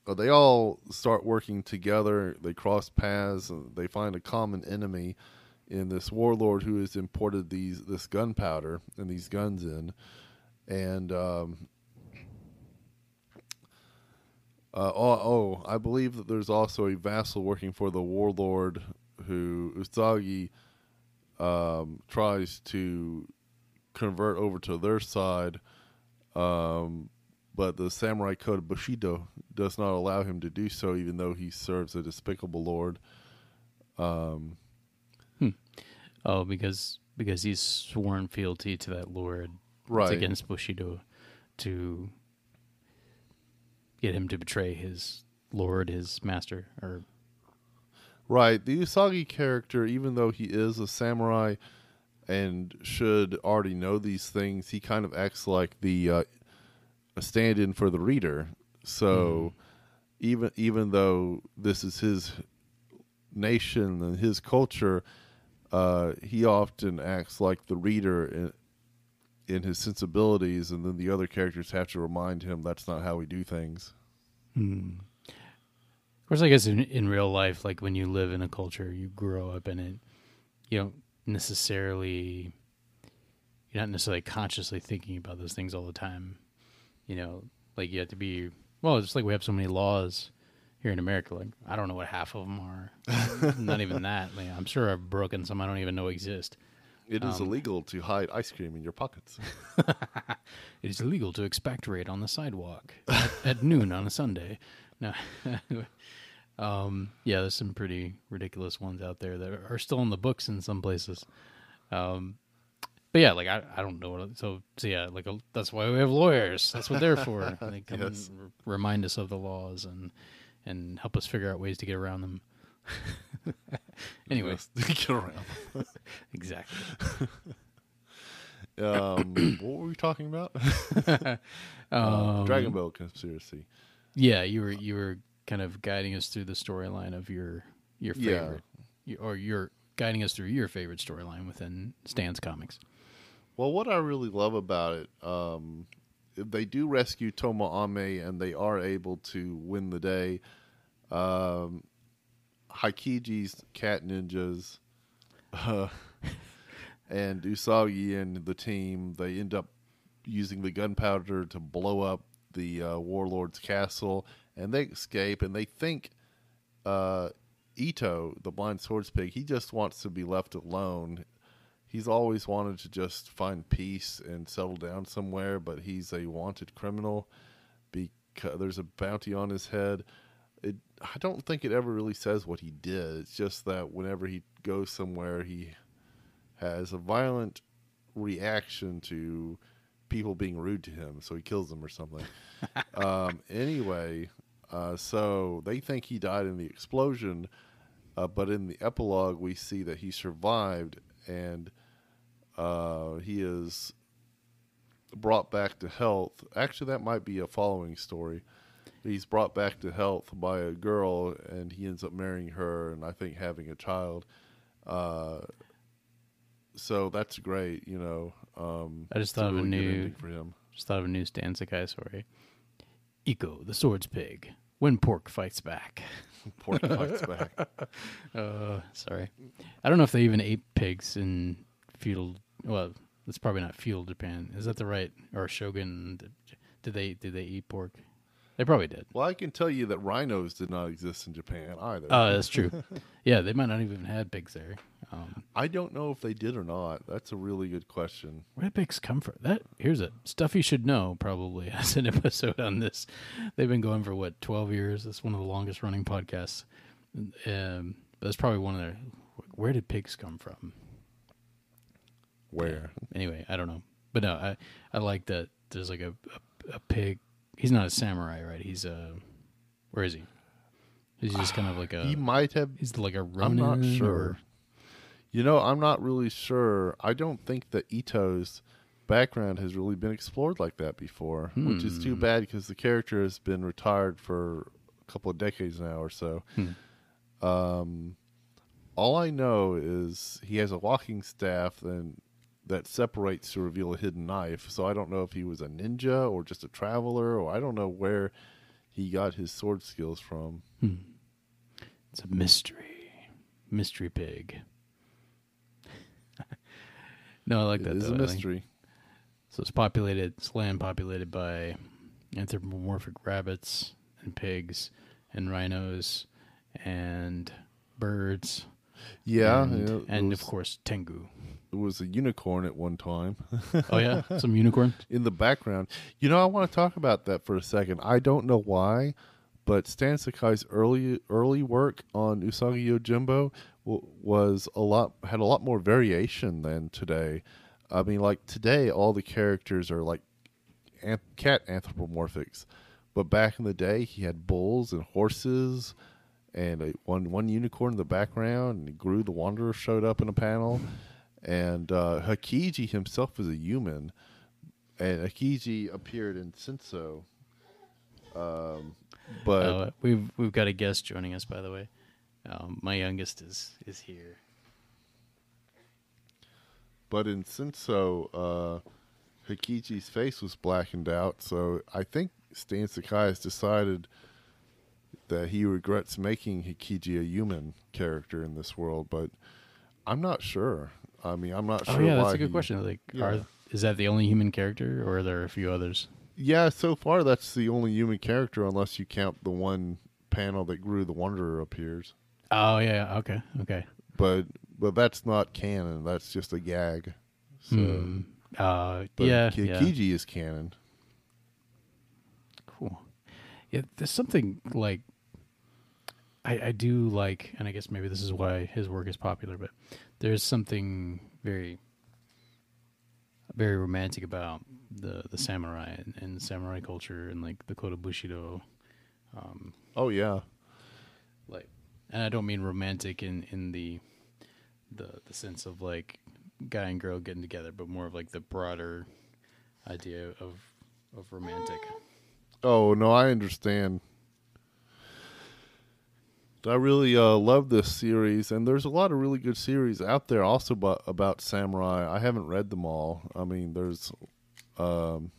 Uh, they all start working together. They cross paths. They find a common enemy in this warlord who has imported these this gunpowder and these guns in, and um, uh, oh, oh, I believe that there's also a vassal working for the warlord who Usagi um, tries to convert over to their side. Um, but the samurai code of Bushido does not allow him to do so, even though he serves a despicable lord. Um, Oh, because because he's sworn fealty to that lord. right. It's against Bushido to get him to betray his lord, his master, or Right. The Usagi character, even though he is a samurai and should already know these things, he kind of acts like the uh, a stand-in for the reader. So even even though this is his nation and his culture, uh, he often acts like the reader in, in his sensibilities, and then the other characters have to remind him that's not how we do things. Of course, I guess in, in real life, like when you live in a culture, you grow up in it, you don't necessarily, you're not necessarily consciously thinking about those things all the time. You know, like you have to be, well, it's like we have so many laws here in America. Like, I don't know what half of them are. [laughs] not even that. Like, I'm sure I've broken some I don't even know exist. It is illegal to hide ice cream in your pockets. [laughs] It is illegal to expectorate on the sidewalk at, at noon on a Sunday. No. [laughs] um, yeah, there's some pretty ridiculous ones out there that are still in the books in some places. Um, but yeah, like I, I don't know what. So, so yeah, like uh, that's why we have lawyers. That's what they're for. They come Yes. and r- remind us of the laws and and help us figure out ways to get around them. [laughs] anyway, [laughs] get around. [laughs] exactly. Um, what were we talking about? Um, Dragon Ball conspiracy. Yeah, you were you were kind of guiding us through the storyline of your your Yeah. favorite, you- or you're guiding us through your favorite storyline within Stan's comics. Well, what I really love about it, um, they do rescue Tomoe Ame and they are able to win the day. Um, Hikiji's cat ninjas uh, [laughs] and Usagi and the team, they end up using the gunpowder to blow up the uh, warlord's castle, and they escape. And they think uh, Ito, the blind swords pig, he just wants to be left alone. He's always wanted to just find peace and settle down somewhere, but he's a wanted criminal because there's a bounty on his head. It, I don't think it ever really says what he did. It's just that whenever he goes somewhere, he has a violent reaction to people being rude to him, so he kills them or something. [laughs] um, anyway, Uh, so they think he died in the explosion, uh, but in the epilogue we see that he survived and uh, he is brought back to health. Actually, that might be a following story. He's brought back to health by a girl, and he ends up marrying her, and I think having a child. Uh, so that's great, you know. Um, I just thought of a really good new- for him. Just thought of a new Stan Sakai story. Eco, the sword's pig. When pork fights back. [laughs] Pork fights back. [laughs] Uh, sorry. I don't know if they even ate pigs in feudal. Well, it's probably not feudal Japan. Is that the right or Shogun? Did they did they eat pork? They probably did. Well, I can tell you that rhinos did not exist in Japan either. Oh, that's true. [laughs] yeah, they might not even had pigs there. Um, I don't know if they did or not. That's a really good question. where did pigs come from? That here's a stuff you should know. Probably [laughs] as an episode on this. They've been going for what twelve years. It's one of the longest running podcasts. Um, that's probably one of their. Where did pigs come from? Where? anyway, I don't know, but no, I I like that. There's like a, a a pig. He's not a samurai, right? He's a where is he? He's just kind of like a. [sighs] he might have. he's like a I'm not sure. or- You know, I'm not really sure. I don't think that Ito's background has really been explored like that before, which is too Hmm. bad because the character has been retired for a couple of decades now or so. Hmm. Um, all I know is he has a walking staff and that separates to reveal a hidden knife. So I don't know if he was a ninja or just a traveler, or I don't know where he got his sword skills from. Hmm. It's a mystery, mystery pig. [laughs] no, I like It that. is though. a mystery. So it's populated. It's land populated by anthropomorphic rabbits and pigs and rhinos and birds. Yeah, and, yeah, and was- of course Tengu. There was a unicorn at one time [laughs] Oh yeah, some unicorn. [laughs] in the background. You know, I want to talk about that for a second. I don't know why, but Stan Sakai's early early work on Usagi Yojimbo w- was a lot had a lot more variation than today. I mean, like today, all the characters are like an- cat anthropomorphics, but back in the day, he had bulls and horses. And a, one one unicorn in the background, and Groo the Wanderer showed up in a panel, and uh, Hikiji himself is a human, and Hikiji appeared in Senso. Um, but Uh, we've we've got a guest joining us, by the way. Um, my youngest is is here. but in Senso, uh, Hikiji's face was blackened out, so I think Stan Sakai has decided that he regrets making Hikiji a human character in this world, but I'm not sure. I mean, I'm not sure. Oh sure. yeah, why that's a good he- question. Like, Yeah. are is that the only human character, or are there a few others? Yeah, so far that's the only human character, unless you count the one panel that Groo the Wanderer appears. Oh yeah, okay, okay. but but that's not canon. That's just a gag. So, Hmm. Uh, yeah, Ki- yeah. Kiji is canon. Cool. Yeah, there's something like I, I do like, and I guess maybe this is why his work is popular, but there's something very, very romantic about the the samurai and, and samurai culture and like the Kodo Bushido, um, Oh yeah, like, and I don't mean romantic in in the the the sense of like guy and girl getting together, but more of like the broader idea of of romantic. Oh no, I understand. I really uh, love this series, and there's a lot of really good series out there also about, about samurai. I haven't read them all. I mean, there's, um,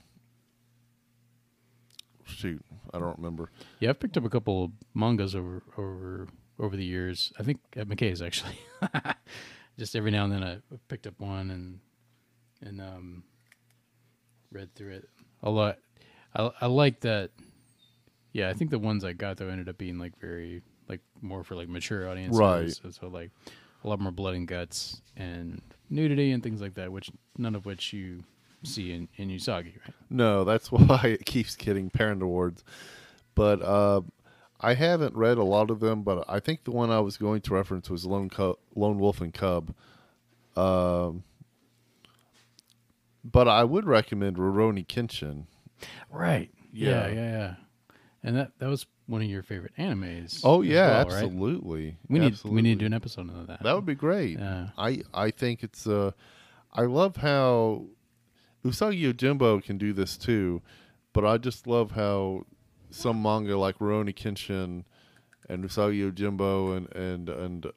shoot, I don't remember. Yeah, I've picked up a couple of mangas over over over the years. I think at McKay's actually. [laughs] Just every now and then I picked up one and and um read through it a lot. I I like that. Yeah, I think the ones I got though ended up being like very like more for like mature audiences. Right. So, so like a lot more blood and guts and nudity and things like that, which none of which you see in, in Usagi, right? No, that's [laughs] why it keeps getting parent awards. But uh, I haven't read a lot of them, but I think the one I was going to reference was Lone, Cub, Lone Wolf and Cub. Um, but I would recommend Rurouni Kenshin. Right. Yeah, Yeah. yeah, yeah. And that that was one of your favorite animes. Oh yeah, well, right? absolutely. We need we need to do an episode of that. That would be great. Yeah. I I think it's uh I love how Usagi Yojimbo can do this too, but I just love how some manga like Rurouni Kenshin and Usagi Yojimbo and and and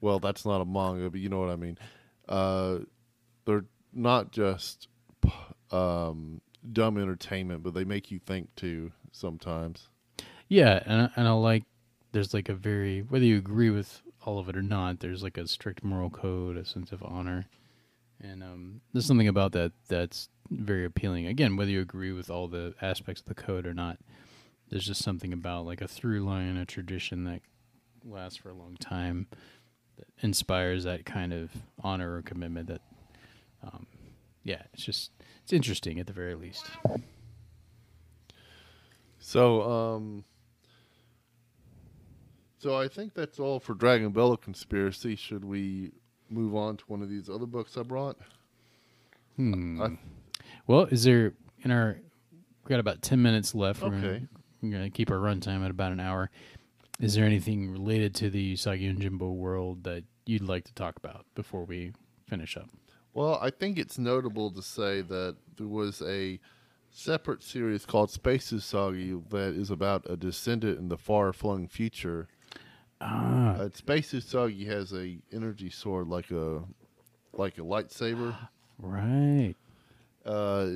well, that's not a manga, but you know what I mean. Uh, they're not just um, dumb entertainment, but they make you think too sometimes. Yeah, and and I like there's like a very whether you agree with all of it or not, there's like a strict moral code, a sense of honor, and um, there's something about that that's very appealing. Again, whether you agree with all the aspects of the code or not, there's just something about like a through line, a tradition that lasts for a long time, that inspires that kind of honor or commitment. That, um, yeah, it's just it's interesting at the very least. So, um, so I think that's all for Dragon Bellow conspiracy. Should we move on to one of these other books I brought? Hmm. I- well, is there in our we got about ten minutes left. We're Okay. gonna, we're gonna keep our runtime at about an hour. Is there anything related to the Usagi Yojimbo world that you'd like to talk about before we finish up? Well, I think it's notable to say that there was a separate series called Space Usagi that is about a descendant in the far-flung future. Ah, Uh, Space Usagi has a energy sword like a like a lightsaber. right. Uh,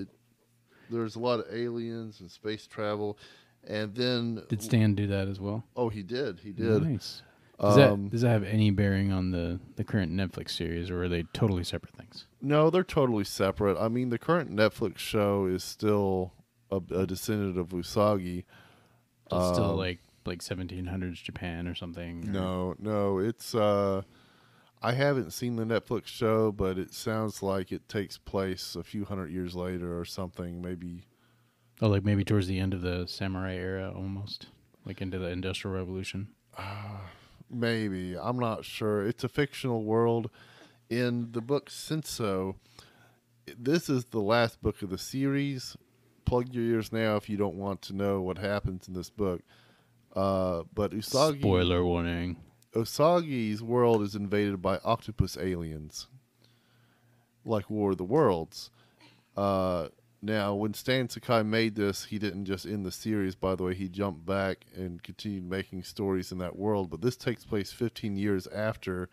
there's a lot of aliens and space travel, and then Did Stan do that as well? oh he did he did. Nice. Does that Um, does that have any bearing on the the current Netflix series, or are they totally separate things? No, they're totally separate. I mean, the current Netflix show is still a, a descendant of Usagi. It's still Um, like like 1700s Japan or something. or- No, no, it's. uh I haven't seen the Netflix show, but it sounds like it takes place a few hundred years later or something. Maybe. Oh, like maybe towards the end of the samurai era, almost like into the Industrial Revolution. Maybe. I'm not sure. It's a fictional world. In the book Senso, this is the last book of the series. Plug your ears now if you don't want to know what happens in this book. Uh, but Usagi, Spoiler warning. Usagi's world is invaded by octopus aliens, like War of the Worlds. Uh, now, when Stan Sakai made this, he didn't just end the series. By the way, he jumped back and continued making stories in that world. But this takes place 15 years after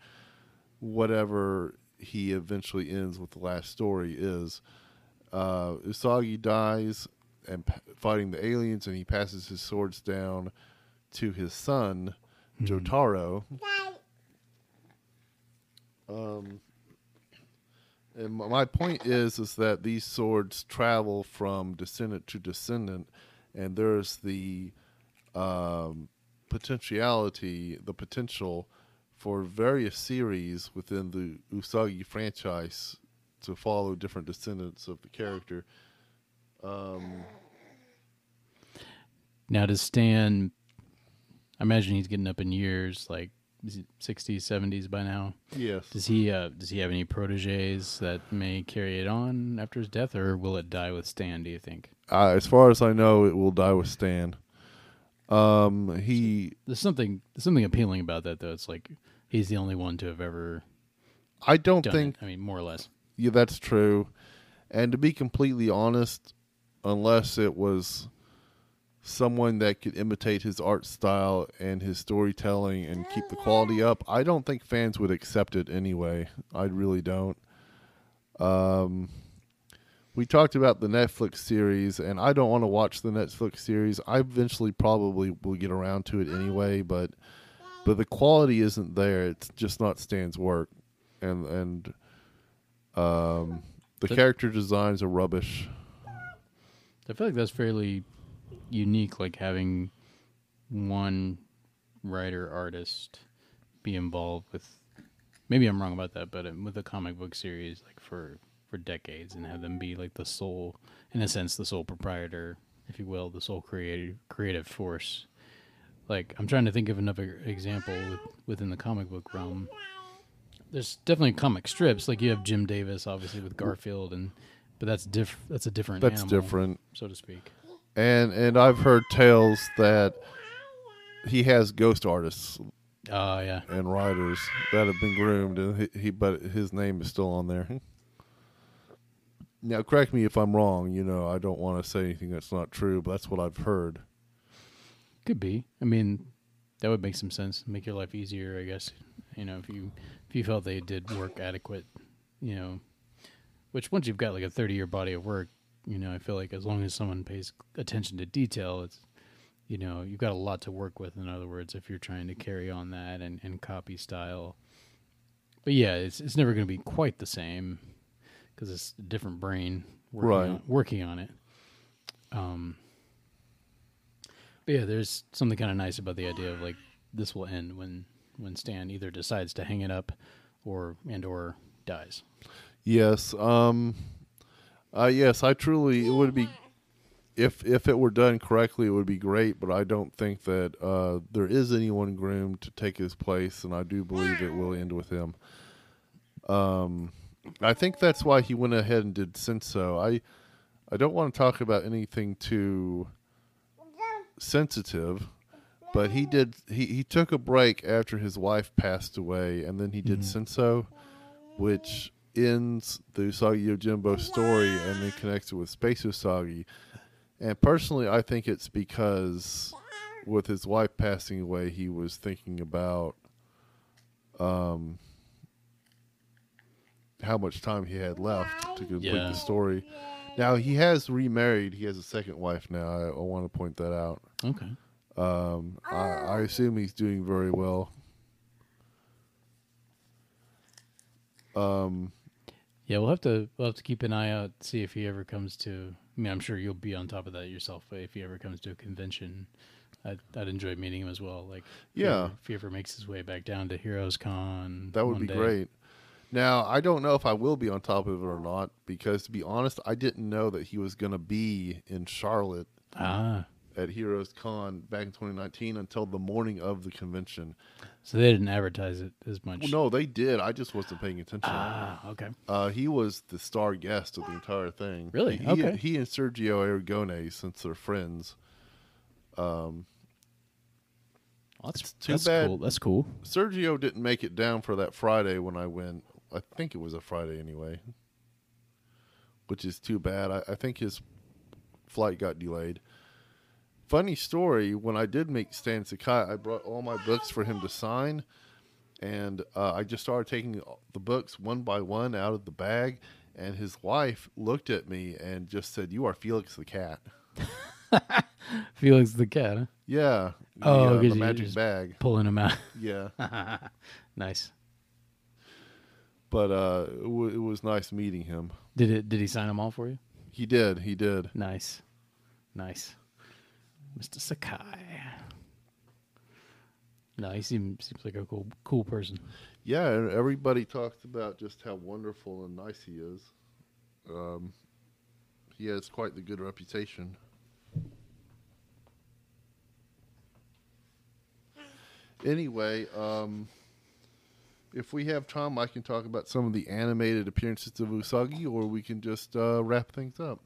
whatever he eventually ends with the last story is. Uh, Usagi dies and p- fighting the aliens, and he passes his swords down to his son, Jotaro. Um, and my- my point is, is that these swords travel from descendant to descendant, and there's the um, potentiality, the potential for various series within the Usagi franchise to follow different descendants of the character. Um, Now, does Stan? I imagine he's getting up in years, like sixties, seventies by now. yes. Does he? Uh, does he have any proteges that may carry it on after his death, or will it die with Stan? Do you think? Uh, as far as I know, it will die with Stan. Um, he, There's something. There's something appealing about that, though. It's like he's the only one to have ever I don't think it. I mean, more or less. Yeah, that's true. And to be completely honest, unless it was someone that could imitate his art style and his storytelling and keep the quality up, I don't think fans would accept it anyway. I really don't. Um, we talked about the Netflix series, and I don't want to watch the Netflix series. I eventually probably will get around to it anyway, but but the quality isn't there. It's just not Stan's work, and and um, the But- character designs are rubbish. I feel like that's fairly unique, like having one writer artist be involved with. Maybe I'm wrong about that, but um, with a comic book series, like for for decades, and have them be like the sole, in a sense, the sole proprietor, if you will, the sole creative creative force. Like I'm trying to think of another example with, within the comic book realm. There's definitely comic strips, like you have Jim Davis, obviously with Garfield, and but that's diff- that's a different. That's animal different. so to speak. And and I've heard tales that he has ghost artists Oh yeah. and writers that have been groomed, and he, he but his name is still on there. Now, correct me if I'm wrong. You know, I don't want to say anything that's not true, but that's what I've heard. Could be. I mean, that would make some sense. Make your life easier, I guess. You know, if you if you felt they did work adequate, you know, which once you've got like a thirty year body of work, you know, I feel like as long as someone pays attention to detail, it's you know, you've got a lot to work with. In other words, if you're trying to carry on that and, and copy style. But yeah, it's it's never going to be quite the same because it's a different brain working Right. on, working on it. Um, but yeah, there's something kind of nice about the idea of like this will end when when Stan either decides to hang it up or and or dies. Yes, um, uh, yes, I truly it would be [laughs] if if it were done correctly, it would be great. But I don't think that uh, there is anyone groomed to take his place, and I do believe it will end with him. Um, I think that's why he went ahead and did Senso. I I don't want to talk about anything too sensitive, but he did he, he took a break after his wife passed away, and then he did Senso, which ends the Usagi Yojimbo story and then connects it with Space Usagi. And personally, I think it's because with his wife passing away, he was thinking about um, how much time he had left to complete Yeah. the story. Now he has remarried. He has a second wife now. I, I want to point that out. Okay. Um, I, I assume he's doing very well. Um, Yeah, we'll have to we'll have to keep an eye out, see if he ever comes to. I mean, I'm sure you'll be on top of that yourself. But if he ever comes to a convention, I'd, I'd enjoy meeting him as well. Like, if he Yeah. if he ever makes his way back down to Heroes Con, that would be day. great. Now, I don't know if I will be on top of it or not because, to be honest, I didn't know that he was going to be in Charlotte Ah, at Heroes Con back in 2019 until the morning of the convention. so they didn't advertise it as much. Well, no, they did. I just wasn't paying attention. Ah, okay. Uh, he was the star guest of the entire thing. Really? He, Okay. He and Sergio Aragonés, since they're friends. Um, Well, that's too that's bad. cool. That's cool. Sergio didn't make it down for that Friday when I went. I think it was a Friday anyway, which is too bad. I, I think his flight got delayed. Funny story: when I did meet Stan Sakai, I brought all my books for him to sign, and uh, I just started taking the books one by one out of the bag. And his wife looked at me and just said, "You are Felix the cat." [laughs] Felix the cat, huh? Yeah. The, Oh, uh, 'cause the magic bag. pulling him out. [laughs] Yeah. [laughs] nice. but uh, it, w- it was nice meeting him. Did it? Did he sign them all for you? He did. He did. Nice, nice, Mr. Sakai. No, he seems seems like a cool cool person. Yeah, and everybody talks about just how wonderful and nice he is. Um, he has quite the good reputation. Anyway, um, if we have time, I can talk about some of the animated appearances of Usagi, or we can just uh, wrap things up.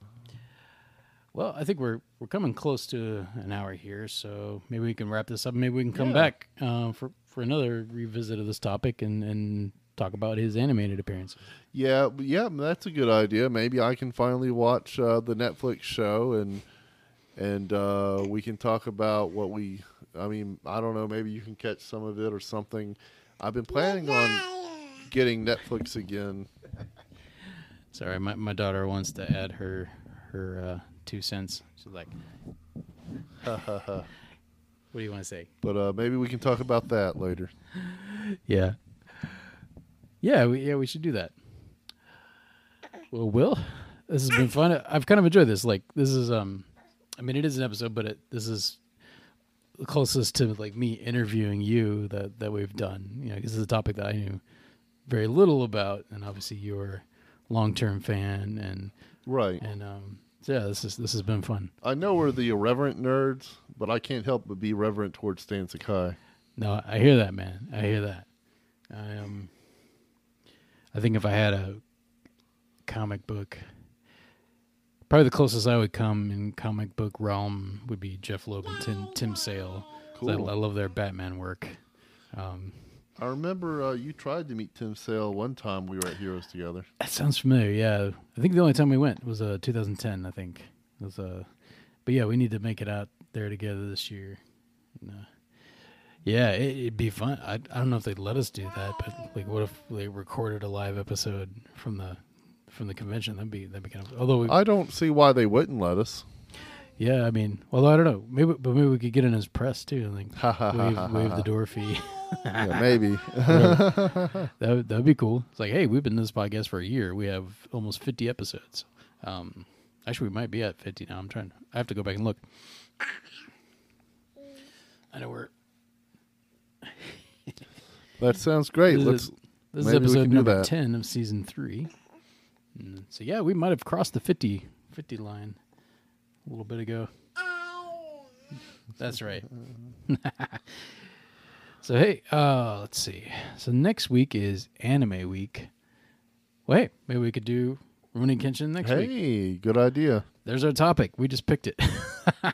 Well, I think we're we're coming close to an hour here, so maybe we can wrap this up. Maybe we can come Yeah. back uh, for for another revisit of this topic and and talk about his animated appearances. Yeah, yeah, that's a good idea. Maybe I can finally watch uh, the Netflix show and and uh, we can talk about what we. I mean, I don't know. Maybe you can catch some of it or something. I've been planning on getting Netflix again. Sorry, my my daughter wants to add her her uh, two cents. She's like, "What do you want to say?" But uh, maybe we can talk about that later. [laughs] Yeah. Yeah, we, yeah, we should do that. Well, Will, this has been fun. I've kind of enjoyed this. Like, this is um, I mean, it is an episode, but it, this is the closest to like me interviewing you that that we've done. You know, because it's a topic that I knew very little about, and obviously you're a long term fan, and Right. and um, yeah, this is this has been fun. I know we're the irreverent nerds, but I can't help but be reverent towards Stan Sakai. No, I hear that, man. I hear that. I um, I think if I had a comic book Probably the closest I would come in comic book realm would be Jeph Loeb and Tim, Tim Sale. 'Cause I, I love their Batman work. Um, I remember uh, you tried to meet Tim Sale one time we were at Heroes together. that sounds familiar. Yeah, I think the only time we went was uh, 2010. I think it was uh, but yeah, we need to make it out there together this year. And, uh, yeah, it, it'd be fun. I I don't know if they'd let us do that, but like, what if they recorded a live episode from the from the convention? That'd be that'd be kind of. Although we, I don't see why they wouldn't let us. Yeah, I mean, although I don't know, maybe, but maybe we could get in his press too, like waive ha. the door fee. [laughs] Yeah, maybe. [laughs] [laughs] that would, that would be cool. It's like, hey, we've been in this podcast for a year. We have almost fifty episodes. Um, actually, we might be at fifty now. I'm trying. I have to go back and look. I know we're. that sounds great. This Let's. is, this is maybe episode do number that. ten of season three. Mm, So yeah, we might have crossed the 50, 50 line a little bit ago. That's right. [laughs] so hey, uh, let's see. So next week is anime week. Wait, maybe we could do Rurouni Kenshin next week. Hey, good idea. There's our topic. We just picked it.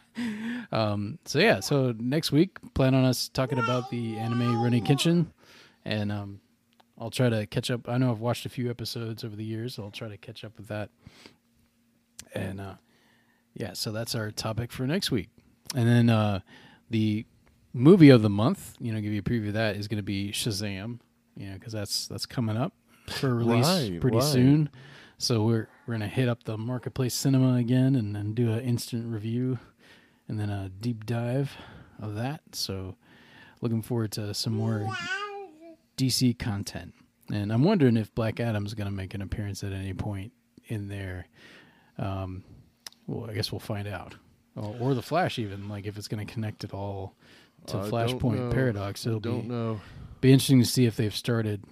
[laughs] um, so yeah, so next week, plan on us talking about the anime Rurouni Kenshin, and um, I'll try to catch up. I know I've watched a few episodes over the years. So I'll try to catch up with that. And uh, yeah, so that's our topic for next week. And then uh, the movie of the month, you know, give you a preview of that is going to be Shazam, you know, because that's that's coming up for release Right, pretty right. soon. So we're we're gonna hit up the marketplace cinema again and then do an instant review, and then a deep dive of that. So looking forward to some more DC content. And I'm wondering if Black Adam's gonna make an appearance at any point in there. Um, well, I guess we'll find out. Or, or the Flash, even like if it's gonna connect it all to I Flashpoint. Paradox. It'll Don't be know. be interesting to see if they've started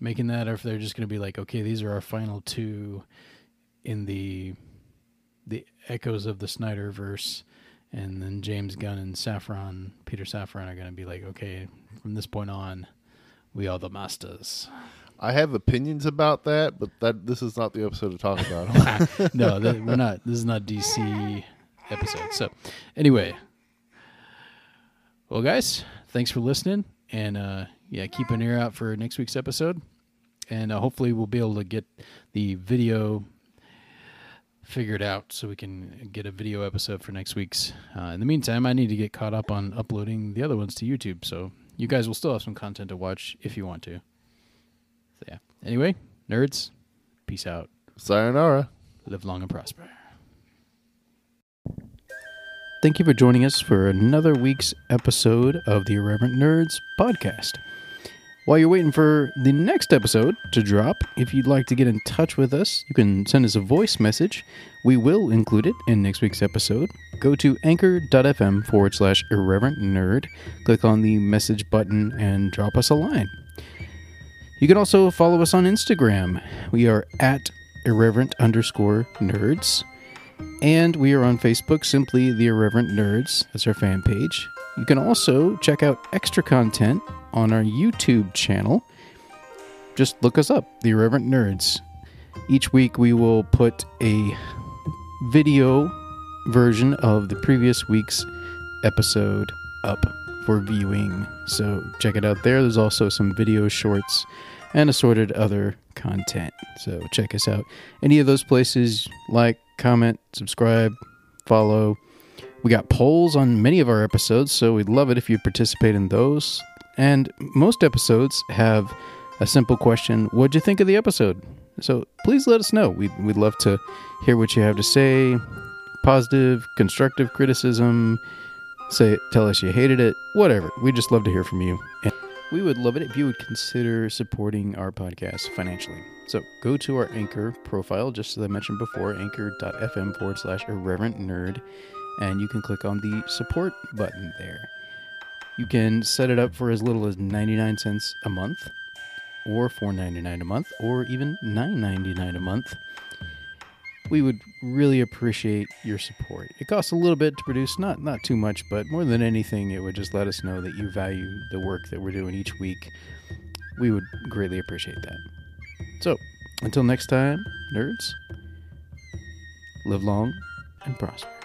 making that or if they're just going to be like okay these are our final two in the the echoes of the Snyderverse and then James Gunn and Safran Peter Safran are going to be like okay from this point on we are the masters I have opinions about that, but that this is not the episode to talk about. [laughs] no th- we're not this is not DC episode. So anyway. Well guys thanks for listening and uh yeah keep an ear out for next week's episode and uh, hopefully we'll be able to get the video figured out so we can get a video episode for next week's. Uh, in the meantime i need to get caught up on uploading the other ones to youtube so you guys will still have some content to watch if you want to anyway nerds peace out Sayonara. live long and prosper. Thank you for joining us for another week's episode of the Irreverent Nerds podcast. While you're waiting for the next episode to drop, if you'd like to get in touch with us, you can send us a voice message. We will include it in next week's episode. Go to anchor.fm forward slash irreverent nerd, click on the message button, and drop us a line. You can also follow us on Instagram. We are at irreverent underscore nerds. And we are on Facebook, simply The Irreverent Nerds. That's our fan page. You can also check out extra content on our YouTube channel. Just look us up, The Irreverent Nerds. Each week we will put a video version of the previous week's episode up for viewing. So check it out there. There's also some video shorts and assorted other content. So check us out. Any of those places, like, comment, subscribe, follow. We got polls on many of our episodes, so we'd love it if you participate in those. And most episodes have a simple question What'd you think of the episode? So please let us know. We'd, we'd love to hear what you have to say positive, constructive criticism. Say, tell us you hated it, whatever. We just love to hear from you. And we would love it if you would consider supporting our podcast financially. So go to our Anchor profile, just as I mentioned before, anchor.fm forward slash irreverent nerd, and you can click on the support button there. You can set it up for as little as 99 cents a month, or $4.99 a month, or even $9.99 a month. We would really appreciate your support. It costs a little bit to produce, not not too much, but more than anything, it would just let us know that you value the work that we're doing each week. We would greatly appreciate that. So, until next time, nerds, live long and prosper.